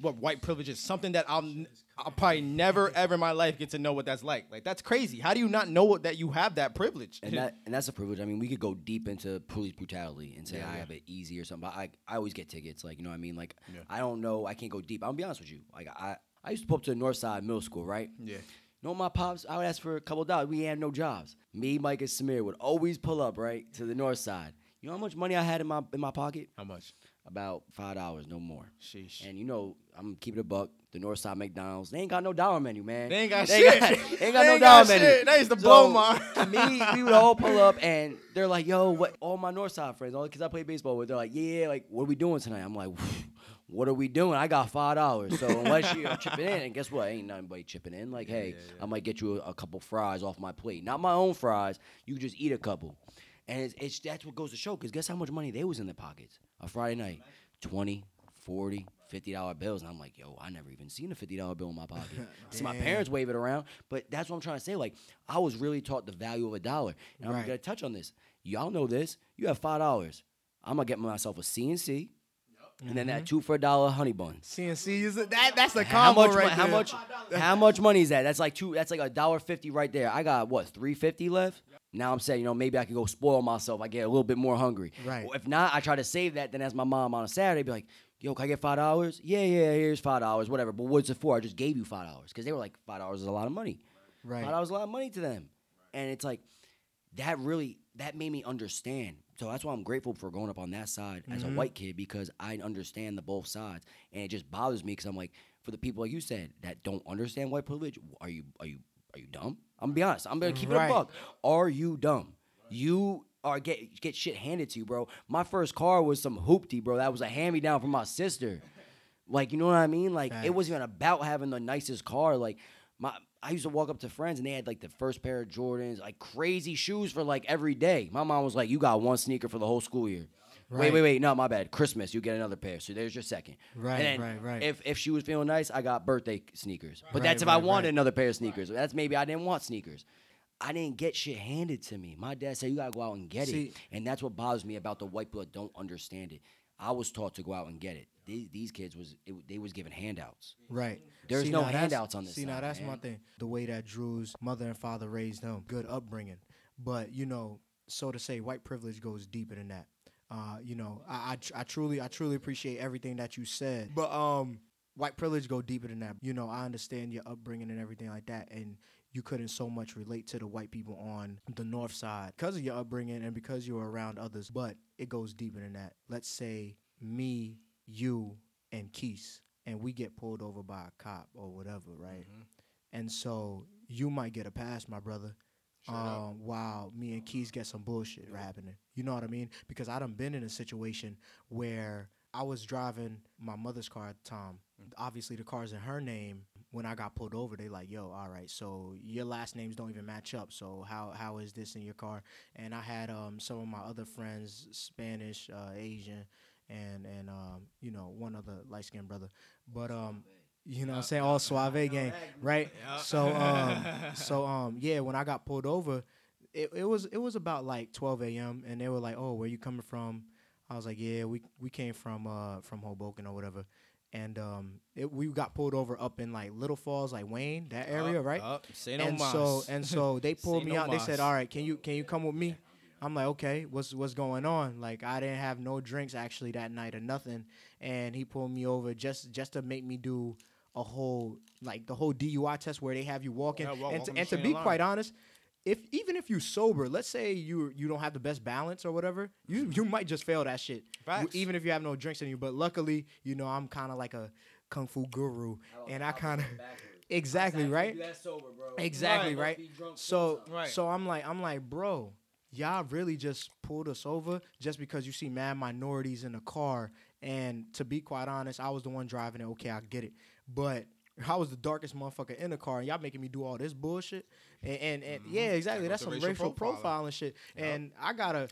What white privilege is something that I'll n- I'll probably never ever in my life get to know what that's like. Like that's crazy. How do you not know what, that you have that privilege? and that and that's a privilege. I mean, we could go deep into police brutality and say Yeah, I yeah. have it easy or something. But I I always get tickets. Like you know what I mean. Like I don't know. I can't go deep. I'll be honest with you. Like I I used to pull up to the North Side Middle School, right? yeah. Know my pops? I would ask for a couple dollars. We had no jobs. Me, Mike, and Samir would always pull up right to the North Side. You know how much money I had in my in my pocket? How much? About five dollars, no more. Sheesh. And you know, I'm keeping a buck. The North Side McDonald's, they ain't got no dollar menu, man. They ain't got They shit. got- they ain't got They no ain't dollar got menu. shit. They used to blow mine. me, we would all pull up, and they're like, "Yo, what?" All my North Side friends, all because I play baseball with, they're like, "Yeah, like, what are we doing tonight?" I'm like, "What are we doing?" I got five dollars, so unless you're chipping in, and guess what? Ain't nobody chipping in. Like, hey, I might get you a, a couple fries off my plate, not my own fries. You just eat a couple, and it's, it's that's what goes to show. Because guess how much money they was in their pockets? A Friday night, 20 40 50 dollar bills. And i'm like yo i never even seen a 50 dollar bill in my pocket. See my parents wave it around. But that's what i'm trying to say. Like i was really taught the value of a dollar. And i'm gonna touch on this. Y'all know this. You have five dollars. I'm gonna get myself a cnc and then that mm-hmm. two for a dollar honey bun CNC is it? That that's a how combo much? right how there. much? How much money is that? That's like two. That's like a dollar fifty right there. I got what three fifty left. Now I'm saying, you know, maybe I can go spoil myself. I get a little bit more hungry. Right. Well, if not, I try to save that. Then as my mom on a Saturday, be like, "Yo, can I get five dollars? Yeah, yeah. Here's five dollars. Whatever. But what's it for? I just gave you five dollars because they were like five dollars is a lot of money. Right. Five dollars is a lot of money to them, and it's like that really that made me understand. So that's why I'm grateful for growing up on that side as a mm-hmm. white kid because I understand the both sides, and it just bothers me because I'm like, for the people like you said that don't understand white privilege, are you are you are you dumb? I'm gonna be honest. I'm gonna keep it Right. a buck. Are you dumb? You are get get shit handed to you, bro. My first car was some hoopty, bro. That was a hand me down from my sister. Like, you know what I mean? Like, it wasn't even about having the nicest car. Like, my I used to walk up to friends and they had like the first pair of Jordans, like crazy shoes for like every day. My mom was like, "You got one sneaker for the whole school year." Wait, Right. wait, wait. No, my bad. Christmas, you get another pair. So there's your second. Right, And right, right. If if she was feeling nice, I got birthday sneakers. But Right, that's if I wanted right. another pair of sneakers. That's maybe I didn't want sneakers. I didn't get shit handed to me. My dad said you gotta go out and get See- it, and that's what bothers me about the white that don't understand it. I was taught to go out and get it. These, these kids was it, they was given handouts. Right. There's See, no handouts on this See, now side, that's my thing. The way that Drew's mother and father raised him, good upbringing. But you know, so to say, white privilege goes deeper than that. Uh, you know, I, I, I truly, I truly appreciate everything that you said. But um, white privilege go deeper than that. You know, I understand your upbringing and everything like that, and you couldn't so much relate to the white people on the north side because of your upbringing and because you were around others. But it goes deeper than that. Let's say me, you, and Keese, and we get pulled over by a cop or whatever, right? And so you might get a pass, my brother. Um, while me and Keys get some bullshit happening. You know what I mean? Because I done been in a situation where I was driving my mother's car at the time. Obviously the car's in her name. When I got pulled over, they like, yo, all right, so your last names don't even match up. So how how is this in your car? And I had um some of my other friends, Spanish, uh, Asian, and and um, you know, one other light skinned brother. But um you know what I'm saying? All Suave gang, right? So um so um yeah, when I got pulled over, it, it was it was about like 12 a.m. and they were like, "Oh, where you coming from?" I was like, "Yeah, we we came from uh from Hoboken or whatever." And um it, we got pulled over up in like Little Falls, like Wayne, that area, Up, right? up. Say no and mas. so and so they pulled me no out. They said, "All right, can you can you come with me?" I'm like, "Okay, what's what's going on?" Like I didn't have no drinks actually that night or nothing, and he pulled me over just just to make me do a whole like the whole DUI test where they have you walking. Yeah, walk- and to, and to be of quite honest, if even if you sober, let's say you you don't have the best balance or whatever, you you might just fail that shit. Facts. Even if you have no drinks in you. But luckily, you know, I'm kind of like a kung fu guru, and I kind of exactly right. Sober, Exactly right. So Right. so I'm like I'm like bro, y'all really just pulled us over just because you see mad minorities in the car. And to be quite honest, I was the one driving it. Okay, I get it, but. I was the darkest motherfucker in the car, and y'all making me do all this bullshit. And and, and yeah, exactly. That's some racial, racial profiling. profile and shit. And I gotta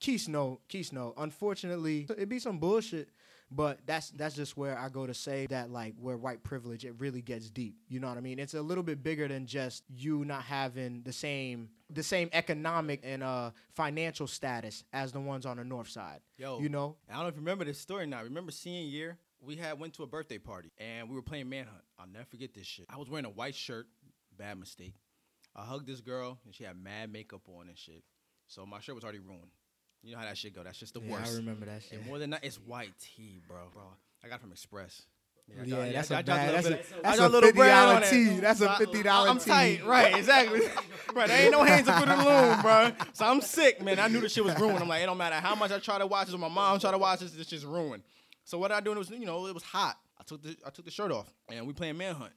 Keith no, Keith no. Unfortunately, it be some bullshit. But that's that's just where I go to say that like where white privilege it really gets deep. You know what I mean? It's a little bit bigger than just you not having the same the same economic and uh financial status as the ones on the north side. Yo, You know? I don't know if you remember this story now. Remember senior year? We had went to a birthday party and we were playing manhunt. I'll never forget this shit. I was wearing a white shirt, bad mistake. I hugged this girl and she had mad makeup on and shit. So my shirt was already ruined. You know how that shit go. That's just the Yeah, worst. I remember that shit. And more than that, it's white tee, bro. Bro, I got it from Express. Yeah, I- that's I a dropped bad. That's a bit of- that's a little fifty dollar tee. That's So a I- fifty dollar I'm tight, right? Exactly. right, there ain't no hands up in the loom, bro. So I'm sick, man. I knew the shit was ruined. I'm like, it don't matter how much I try to watch this or my mom try to watch this, this shit's ruined. So what I do was, you know, it was hot. I took the I took the shirt off and we playing manhunt.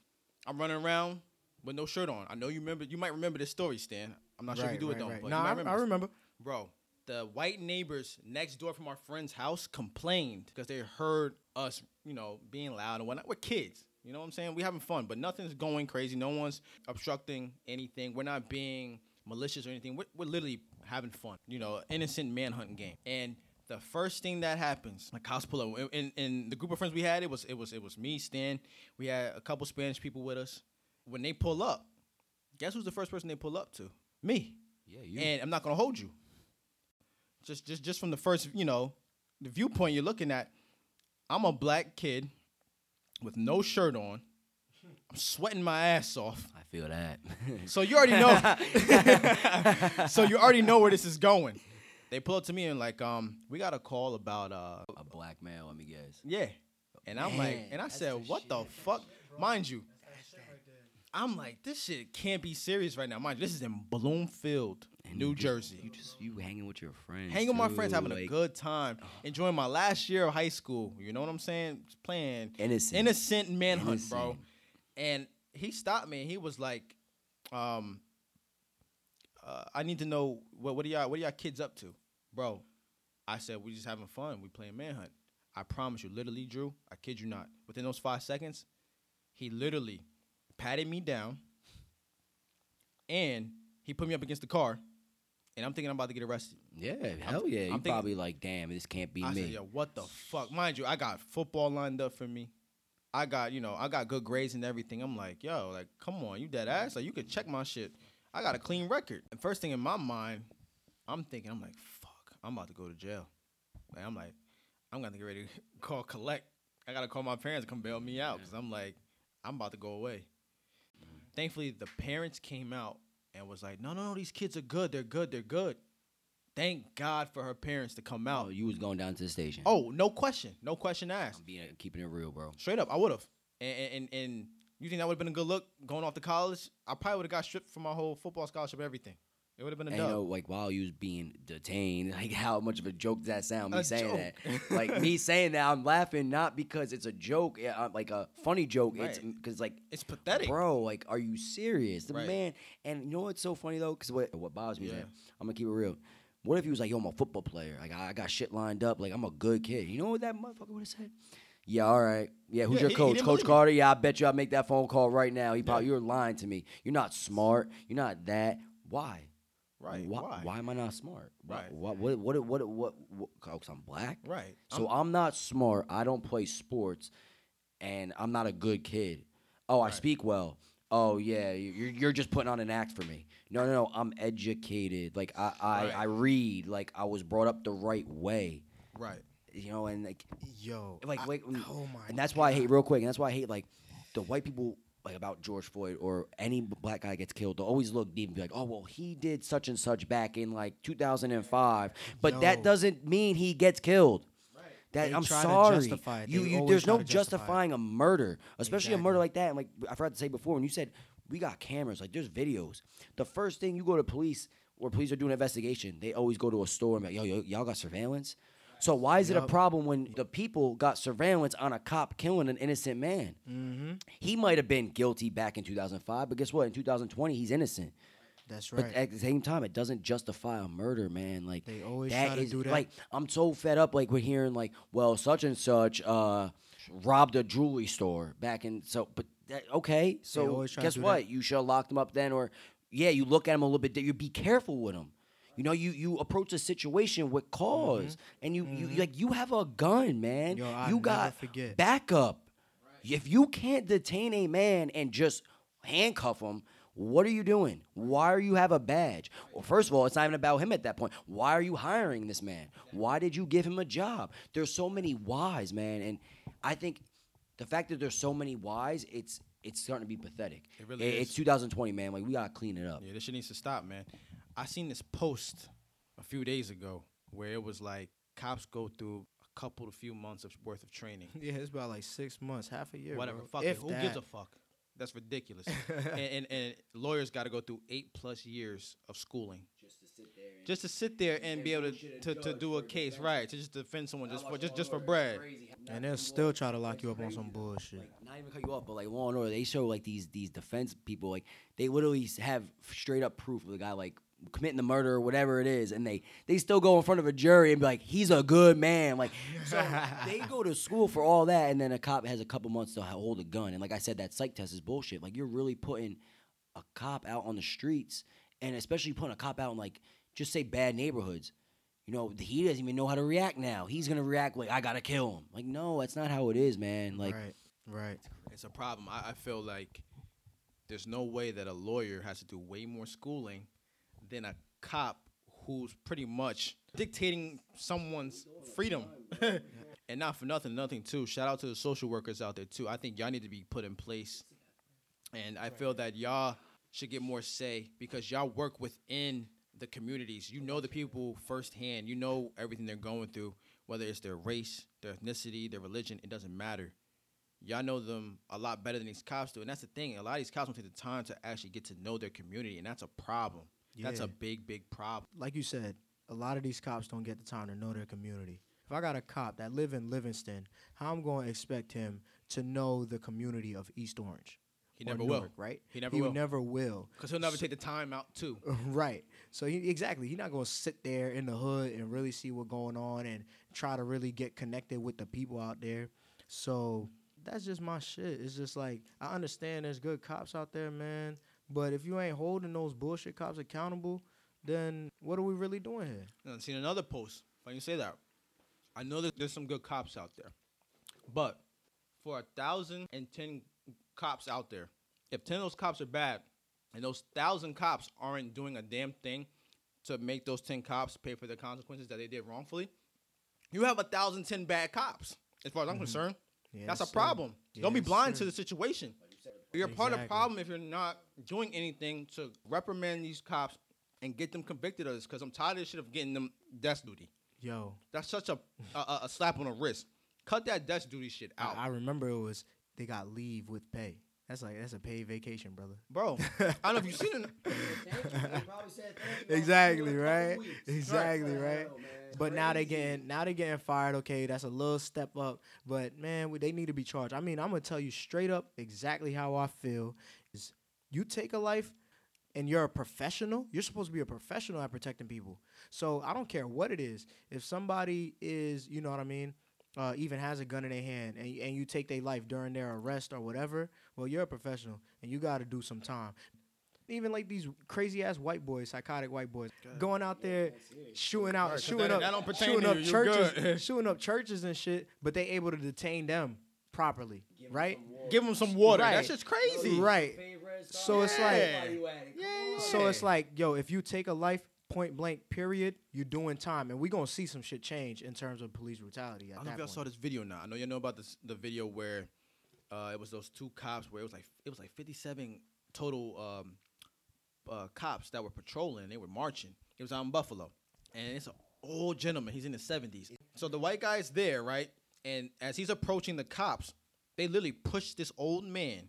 I'm running around with no shirt on. I know you remember. You might remember this story, Stan. I'm not sure if you do it though. But No, I, remember I remember. Bro, the white neighbors next door from our friend's house complained because they heard us, you know, being loud and whatnot. We're kids. You know what I'm saying? We're having fun, but nothing's going crazy. No one's obstructing anything. We're not being malicious or anything. We're, we're literally having fun. You know, innocent manhunting game. And the first thing that happens, like cops pull up. In, in the group of friends we had, it was it was it was me, Stan. We had a couple Spanish people with us. When they pull up, guess who's the first person they pull up to? Me. Yeah, you. And I'm not gonna hold you. Just just just from the first, you know, the viewpoint you're looking at, I'm a black kid with no shirt on. I'm sweating my ass off. I feel that. So you already know. so you already know where this is going. They pull up to me and like, um, we got a call about uh a black male, let me guess. yeah. And I'm like, Man, and I that's said, the what the fuck? Mind you, I'm like, this shit can't be serious right now. Mind you, this is in Bloomfield, And New you just- Jersey. You just you hanging with your friends. hanging with my friends, too, having a like, good time, enjoying my last year of high school. You know what I'm saying? Just playing Innocent. innocent manhunt, bro. Innocent. And he stopped me. and He was like, um, uh, "I need to know what what are y'all what are y'all kids up to, bro?" I said, "We just having fun. We playing manhunt." I promise you, literally, Drew. I kid you not. Within those five seconds, he literally patted me down, and he put me up against the car. And I'm thinking I'm about to get arrested. Yeah, hell yeah. You I'm thinking- probably like, damn, this can't be I me. said, yo, what the fuck? Mind you, I got football lined up for me. I got, you know, I got good grades and everything. I'm like, yo, like, come on, you dead ass. Like, you could check my shit. I got a clean record. And first thing in my mind, I'm thinking, I'm like, fuck, I'm about to go to jail. Like, I'm like, I'm gonna get ready to call collect. I gotta call my parents to come bail me out because I'm like, I'm about to go away. Thankfully, the parents came out and was like, no, no, no, these kids are good. They're good. They're good. Thank God for her parents to come out. Oh, you was going down to the station. Oh, no question. No question asked. I'm being keeping it real, bro. Straight up, I would have. And, and and and you think that would have been a good look going off to college? I probably would have got stripped from my whole football scholarship, everything. It would have been a And you know, like while you was being detained, like how much of a joke does that sound? Me A saying joke. that, like me saying that, I'm laughing not because it's a joke, yeah, uh, like a funny joke. It's because like, it's pathetic. bro, like, are you serious? The Right. man, and you know what's so funny though? Because what what bothers me is Yeah. that I'm gonna keep it real. What if he was like, yo, I'm a football player. Like I, I got shit lined up. Like I'm a good kid. You know what that motherfucker would have said? Yeah, all right. Yeah, who's Yeah, your he- coach? coach it. Carter? Yeah, I bet you I make that phone call right now. He probably you're lying to me. You're not smart. You're not that. Why? Right. Why, Why? why am I not smart? Why- Right. What? What? What? What? What? what, Cause I'm black. Right. So I'm, not smart. I don't play sports, and I'm not a good kid. Oh, I speak well. Oh yeah, you- you're you're just putting on an act for me. No, no, no. I'm educated. Like I I, Right. I read. Like I was brought up the right way. right. You know, and like Yo, like I- like oh my and that's why I hate real quick. And that's why I hate like the white people like about George Floyd or any black guy gets killed. They'll always look deep and be like, oh well, he did such and such back in like 2005, but Yo. that doesn't mean he gets killed. That They I'm sorry. You, you, there's no to justify it. justifying a murder, especially a murder like that. And like I forgot to say before, when you said we got cameras, like there's videos. The first thing you go to police or police are doing an investigation, they always go to a store and be like, yo, yo, y'all got surveillance. So why is it a problem when the people got surveillance on a cop killing an innocent man? Mm-hmm. He might have been guilty back in 2005, but guess what? In 2020, he's innocent. That's right. But at the same time, it doesn't justify a murder, man. Like They always that try to is- do that. Like I'm so fed up. Like we're hearing like, well, such and such uh, robbed a jewelry store back in. So, but that, okay. So always try to guess what? that. You should have locked him up then, or yeah, you look at him a little bit. You be careful with him. You know, you you approach a situation with cause, and you you like you have a gun, man. Mm-hmm. Yo, you got forget. backup. If you can't detain a man and just handcuff him, what are you doing? Why are you have a badge? Well, first of all, it's not even about him at that point. Why are you hiring this man? Why did you give him a job? There's so many whys, man, and I think the fact that there's so many whys, it's it's starting to be pathetic. It really I- is. It's 2020, man. Like we gotta clean it up. Yeah, this shit needs to stop, man. I seen this post a few days ago where it was like cops go through a couple to few months of worth of training. Yeah, it's about like six months, half a year. Whatever. bro. Fuck if it. Who gives a fuck? That's ridiculous. and, and and lawyers got to go through eight plus years of schooling Just to sit there. And just to sit there and be able to, to, to do a case, right? To just defend someone just for just just for bread. And they'll still try to lock you up on some bullshit. Like, not even cut you off, but like Law and Order, they show like these these defense people, like they literally have straight up proof of the guy like committing the murder or whatever it is, and they they still go in front of a jury and be like, he's a good man, like so they go to school for all that, and then a cop has a couple months to hold a gun, and like I said, that psych test is bullshit. Like you're really putting a cop out on the streets, and especially putting a cop out in like just say bad neighborhoods. You know, he doesn't even know how to react now. He's gonna react like I gotta kill him. Like, no, that's not how it is, man. Like, right, right. It's a problem. I, I feel like there's no way that a lawyer has to do way more schooling than a cop who's pretty much dictating someone's freedom. and not for nothing, nothing too. Shout out to the social workers out there too. I think y'all need to be put in place. And I feel that y'all should get more say because y'all work within the communities. You know the people firsthand. You know everything they're going through, whether it's their race, their ethnicity, their religion, it doesn't matter y'all know them a lot better than these cops do. And that's the thing. A lot of these cops don't take the time to actually get to know their community, and that's a problem. That's a big, big problem. like you said, a lot of these cops don't get the time to know their community. If I got a cop that live in Livingston, how I'm going to expect him to know the community of East Orange? He never will. Right? He never he will. never will. Because he'll never take the time out, too. right. So he exactly, he's not going to sit there in the hood and really see what's going on and try to really get connected with the people out there. So that's just my shit. It's just like I understand there's good cops out there, man, but if you ain't holding those bullshit cops accountable, then what are we really doing here? I've seen another post. I can say that, I know that there's some good cops out there, but for a thousand and ten cops out there, if ten of those cops are bad, and those thousand cops aren't doing a damn thing to make those ten cops pay for the consequences that they did wrongfully, you have a thousand ten bad cops. As far as I'm mm-hmm. concerned, that's a Yes, problem. Don't be blind sir. to the situation. You're part of the problem if you're not doing anything to reprimand these cops and get them convicted of this. Because I'm tired of this shit of getting them desk duty. Yo, That's such a, a a- a slap on the wrist. Cut that desk duty shit out, I, I remember it was they got leave with pay. That's like that's a paid vacation, brother. bro. I don't know if you've seen it. exactly right? exactly right? But now they getting now they getting fired okay that's a little step up. But man we- they need to be charged. I mean i'm gonna tell you straight up exactly how i feel is you take a life and you're a professional you're supposed to be a professional at protecting people. So i don't care what it is. If somebody is you know what i mean uh, even has a gun in their hand and, and you take their life during their arrest or whatever well you're a professional and you got to do some time even like these crazy ass white boys, psychotic white boys, going out there shooting out, Right, 'cause shooting that- up, that shooting up you, you churches, good. shooting up churches and shit. But they able to detain them properly, right? Give them some water. Right. That's just crazy. Right. So it's like, Yeah. so it's like, yo, if you take a life point blank, period, you're doing time, and we gonna see some shit change in terms of police brutality. At I don't know if y'all point. saw this video now. I know you know about this the video where uh, it was those two cops where it was like it was like 57 total um, uh, cops that were patrolling. They were marching. It was out in Buffalo, and it's an old gentleman. He's in his 70s. So the white guy's there, right? And as he's approaching the cops, they literally push this old man.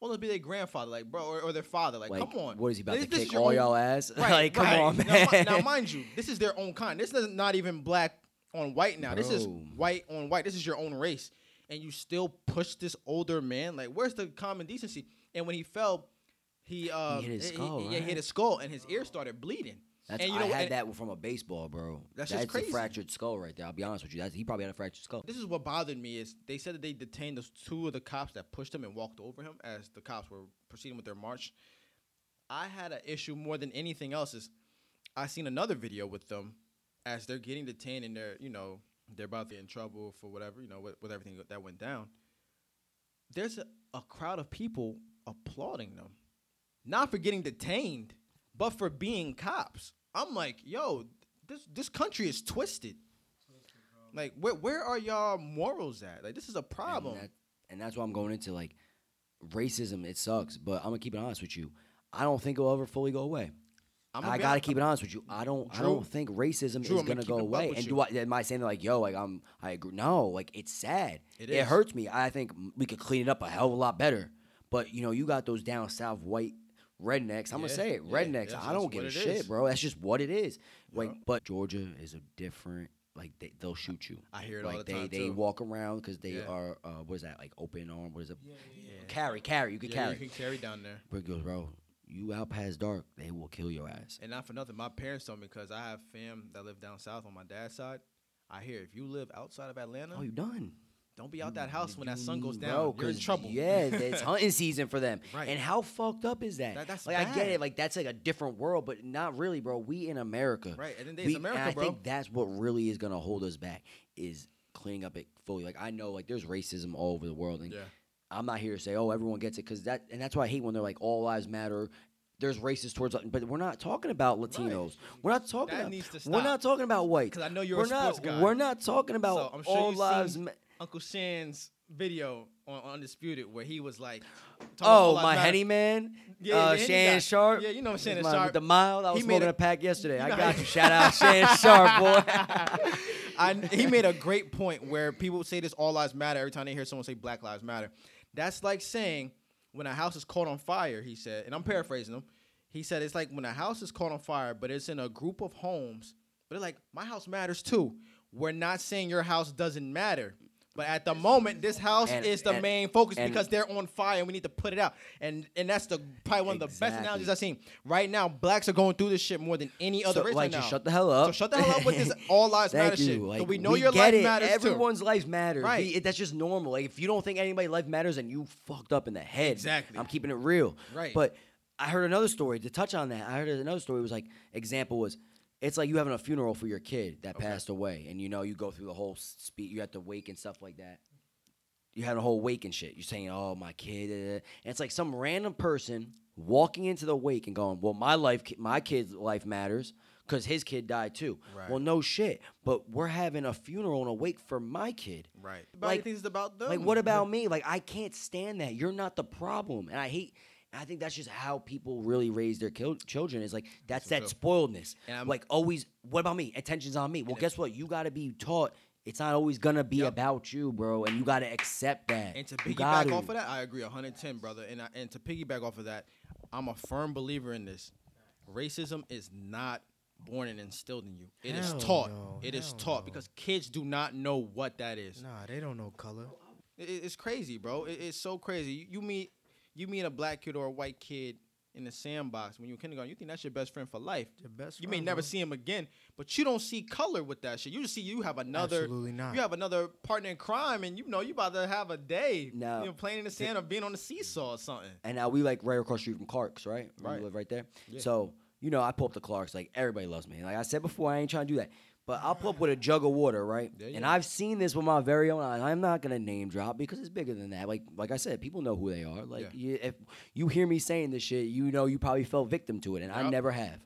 Well, it'll be their grandfather, like bro, or, or their father. Like, Like, come on. what is he about This- to kick all own- y'all ass? Right, like, come right. on, Now, man. mi- Now, mind you, this is their own kind. This is not even black on white now. This is white on white. This is your own race, and you still push this older man. Like, where's the common decency? And when he fell, he uh, hit his skull, Yeah, he hit his skull, and his ear started bleeding. That's, and you I had that from a baseball, bro. That's just crazy. a fractured skull right there. I'll be honest with you. That's, he probably had a fractured skull. This is what bothered me is they said that they detained those two of the cops that pushed him and walked over him as the cops were proceeding with their march. I had an issue more than anything else is I seen another video with them as they're getting detained and they're you know they're about to get in trouble for whatever you know with, with everything that went down. There's a, a crowd of people applauding them, not for getting detained, but for being cops. I'm like, yo, this this country is twisted. Like, where where are y'all morals at? Like, this is a problem. And, that, and that's why I'm going into like racism. It sucks, but I'm gonna keep it honest with you. I don't think it'll ever fully go away. I gotta keep it honest with you. I don't. I don't think racism Drew, is I'm gonna gonna go it a buck away. And do I? Am I saying like, yo, like I'm? I agree. No, like it's sad. It It, hurts me. I think we could clean it up a hell of a lot better. But you know, you got those down south white rednecks. I'm Yeah, gonna say it, yeah, rednecks. that's- I don't give a shit, is. bro. That's just what it is. Like, Yeah. but Georgia is a different. Like they, they'll shoot you. I hear it like all the they time, they too. walk around because they Yeah. are. Uh, what is that? Like open arm. What is it? Yeah. Carry, carry. You can Yeah, carry. you can carry down there. But goes, bro. You out past dark, they will kill your ass. And not for nothing, my parents told me because I have fam that live down south on my dad's side. I hear if you live outside of Atlanta, Oh, you done? don't be out that house when that sun goes down. bro, You're in trouble. Yeah, it's hunting season for them. Right. And how fucked up is that? That- that's like I get it, like that's like a different world, but not really, bro. We in America. Right, and then We- there's America, I bro. think that's what really is gonna hold us back is cleaning up it fully. Like I know, like there's racism all over the world, and Yeah. I'm not here to say, oh, everyone gets it, because that, and that's why I hate when they're like, all lives matter. There's racist towards, but we're not talking about Latinos. We're not talking. That about, needs to stop. We're not talking about white. 'Cause I know you're we're a sports not, guy. We're not talking about So sure all lives. ma- Uncle Shan's video on Undisputed where he was like, Oh, my matter. Henny man, Yeah, uh, Shan. Sharpe. Yeah, you know my- Sharpe. With the mile, I was He made smoking a- a, pack yesterday. I got you. Shout out Shan Sharpe, boy. I, he made a great point where people say this all lives matter every time they hear someone say Black Lives Matter. That's like saying when a house is caught on fire, he said, and I'm paraphrasing him. He said it's like when a house is caught on fire, but it's in a group of homes, but like, my house matters too. We're not saying your house doesn't matter. But at the moment, this house And- is the and- main focus and- because they're on fire and we need to put it out. And and that's the probably one of the best analogies I've seen. Right now, blacks are going through this shit more than any other So, race like, right now. shut the hell up. So shut the hell up with this all lives matter you. shit. Like, so we know we your life it. matters too. Everyone's life matters. Right. We- it- that's just normal. Like if you don't think anybody's life matters, then you fucked up in the head. Exactly. I'm keeping it real. Right. But I heard another story to touch on that. I heard another story was like example was. It's like you having a funeral for your kid that Okay. passed away, and you know you go through the whole speech. You have to wake and stuff like that. You had a whole wake and shit. You're saying, "Oh, my kid," and it's like some random person walking into the wake and going, "Well, my life, my kid's life matters because his kid died too." Right. Well, no shit. But we're having a funeral and a wake for my kid. Right. Like- Like, thinks it's about them. Like, what about me? Like, I can't stand that. You're not the problem, and I hate. And I think that's just how people really raise their kil- children. Is like that's That's that spoiledness. And I'm- like always, what about me? Attention's on me. Well, guess what? You got to be taught. It's not always gonna be Yep. about you, bro, and you got to accept that. And to You piggyback gotta. off of that, I agree 110, brother. And I, and to piggyback off of that, I'm a firm believer in this. Racism is not born and instilled in you. It is Hell taught. no, It is hell taught no. because kids do not know what that is. Nah, they don't know color. It- it- it's crazy, bro. It- it's so crazy. You, you meet you meet a black kid or a white kid in the sandbox when you're in kindergarten. You think that's your best friend for life. Your best You may never bro. see him again, but you don't see color with that shit. You just see you have another. Absolutely not. You have another partner in crime, and you know you about to have a day. No. you know, playing in the sand or being on the seesaw or something. And now we like right across the street from Clark's, right? Right. We Right. live right there. Yeah. So you know, I pull up to Clark's. Like everybody loves me. Like I said before, I ain't trying to do that. But I'll pull up with a jug of water, right? Yeah, And. I've seen this with my very own eyes. I'm not gonna name drop because it's bigger than that. Like, like I said, people know who they are. Like, Yeah. you, if you hear me saying this shit, you know you probably fell victim to it, and I never have.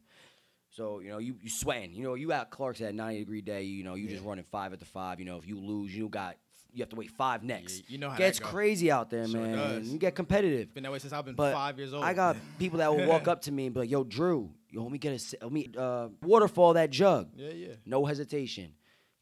So you know you you sweating. You know you at Clark's at 90 degree day. You know you just running five at the five. You know if you lose, you got you have to wait five next. you know how gets crazy out there, Sure man. does. You get competitive. Been that way since I've been But five years old. I got people that will walk up to me and be like, "Yo, Drew, yo, let me get a let me uh, waterfall that jug." Yeah, yeah. No hesitation,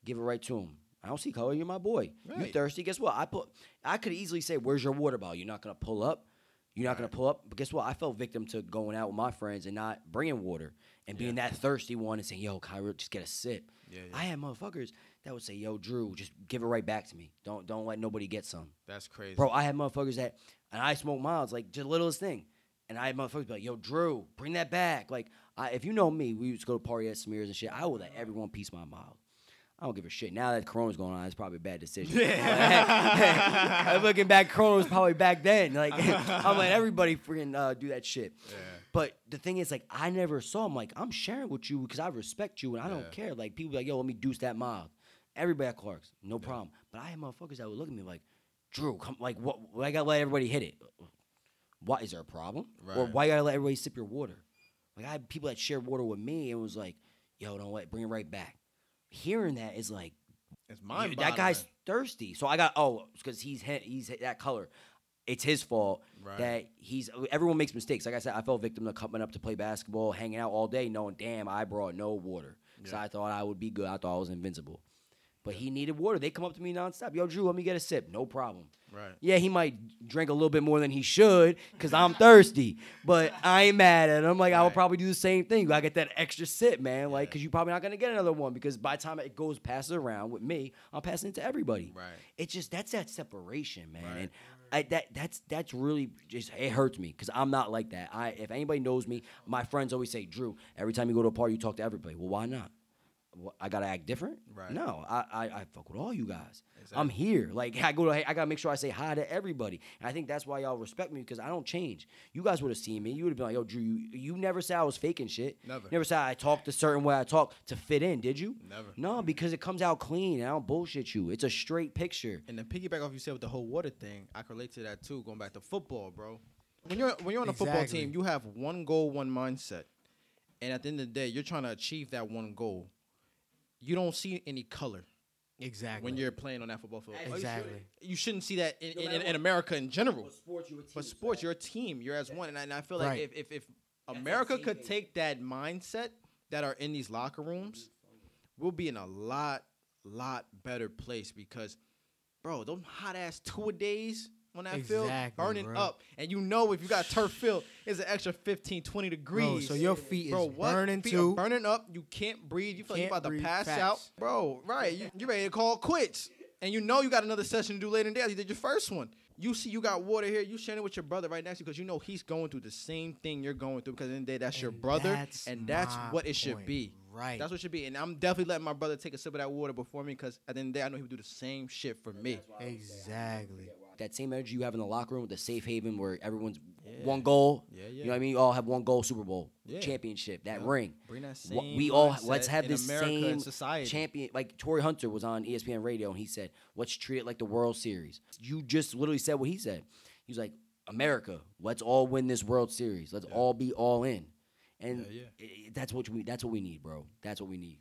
give it right to him. I don't see color. You're my boy. You Right. thirsty? Guess what? I put. I could easily say, "Where's your water bottle?" You're not gonna pull up. You're not gonna pull up. But guess what? I fell victim to going out with my friends and not bringing water and being that thirsty one and saying, "Yo, Kyra, just get a sip." Yeah, yeah. I had motherfuckers that would say, "Yo, Drew, just give it right back to me. Don't don't let nobody get some." That's crazy. Bro, I had motherfuckers that, and I smoke miles, like just the littlest thing. And I had motherfuckers be like, yo, Drew, bring that back. Like, I, if you know me, we used to go to party at Smears and shit. I would let everyone piece my miles. I don't give a shit. Now that Corona's going on, it's probably a bad decision. I'm looking back, Corona was probably back then. Like, I'm letting everybody freaking uh, do that shit. Yeah. But the thing is, like, I never saw him. Like, I'm sharing with you because I respect you and I Yeah. don't care. Like, people be like, yo, let me deuce that mile. Everybody at Clark's, no problem. But I had motherfuckers that would look at me like, Drew, come, like, what? I gotta let everybody hit it. Why is there a problem? Or why you gotta let everybody sip your water? Like, I had people that shared water with me and it was like, yo, don't let, bring it right back. Hearing that is like, It's that guy's thirsty. So I got oh, because he's he's that color. it's his fault Right. that he's everyone makes mistakes. Like I said, I fell victim to coming up to play basketball, hanging out all day, knowing damn I brought no water because I thought I would be good. I thought I was invincible. But he needed water. They come up to me nonstop. Yo, Drew, let me get a sip. No problem. Right. Yeah, he might drink a little bit more than he should because I'm thirsty. But I ain't mad at him. I'm like I would Right. probably do the same thing. You gotta get that extra sip, man. Like because you're probably not gonna get another one because by the time it goes passes around with me, I'm passing it to everybody. Right. It's just that's that separation, man. Right. And I, that that's that's really just it hurts me because I'm not like that. I if anybody knows me, my friends always say, Drew, every time you go to a party, you talk to everybody. Well, why not? I gotta act different? Right. No, I, I I fuck with all you guys. I'm here. Like I go to, I gotta make sure I say hi to everybody. And I think that's why y'all respect me because I don't change. You guys would have seen me. You would have been like, yo, Drew, you, you never said I was faking shit. Never. Never said I talked a certain way I talk to fit in. Did you? Never. No, because it comes out clean. and I don't bullshit you. It's a straight picture. And then piggyback off you said with the whole water thing, I can relate to that too. Going back to football, bro. When you're when you're on a football team, you have one goal, one mindset, and at the end of the day, you're trying to achieve that one goal. You don't see any color Exactly. when you're playing on that football field. Exactly. You shouldn't see that in, No in, in. America in general. sports, you But sports, you're a team. You're as one, and I, and I feel like Right. if if, if America could take that mindset that are in these locker rooms, we'll be in a lot, lot better place because, bro, those hot ass two a days on that field Exactly, burning bro. up, and you know if you got turf field, it's an extra 15, 20 degrees. Bro, so your feet Bro, is what? burning Feet too. burning up. You can't breathe. You feel like you about to pass Facts. out, bro. Right? You, you ready to call quits? And you know you got another session to do later in the day. You did your first one. You see, you got water here. You sharing it with your brother right next to you because you know he's going through the same thing you're going through. Because in the day, that's your brother, that's and that's what it should point. be. Right. That's what it should be. And I'm definitely letting my brother take a sip of that water before me because at the end of the day, I know he would do the same shit for me. Exactly. That same energy you have in the locker room, the safe haven where everyone's Yeah. one goal. Yeah, yeah. You know what I mean? You all have one goal, Super Bowl, Yeah. championship, that Yeah. ring. Bring that same we all let's have this America same society. champion. Like Torii Hunter was on ESPN Radio and he said, "Let's treat it like the World Series." You just literally said what he said. He was like, "America, let's all win this World Series. Let's all be all in." And Yeah, i- i- that's what we that's what we need, bro. That's what we need.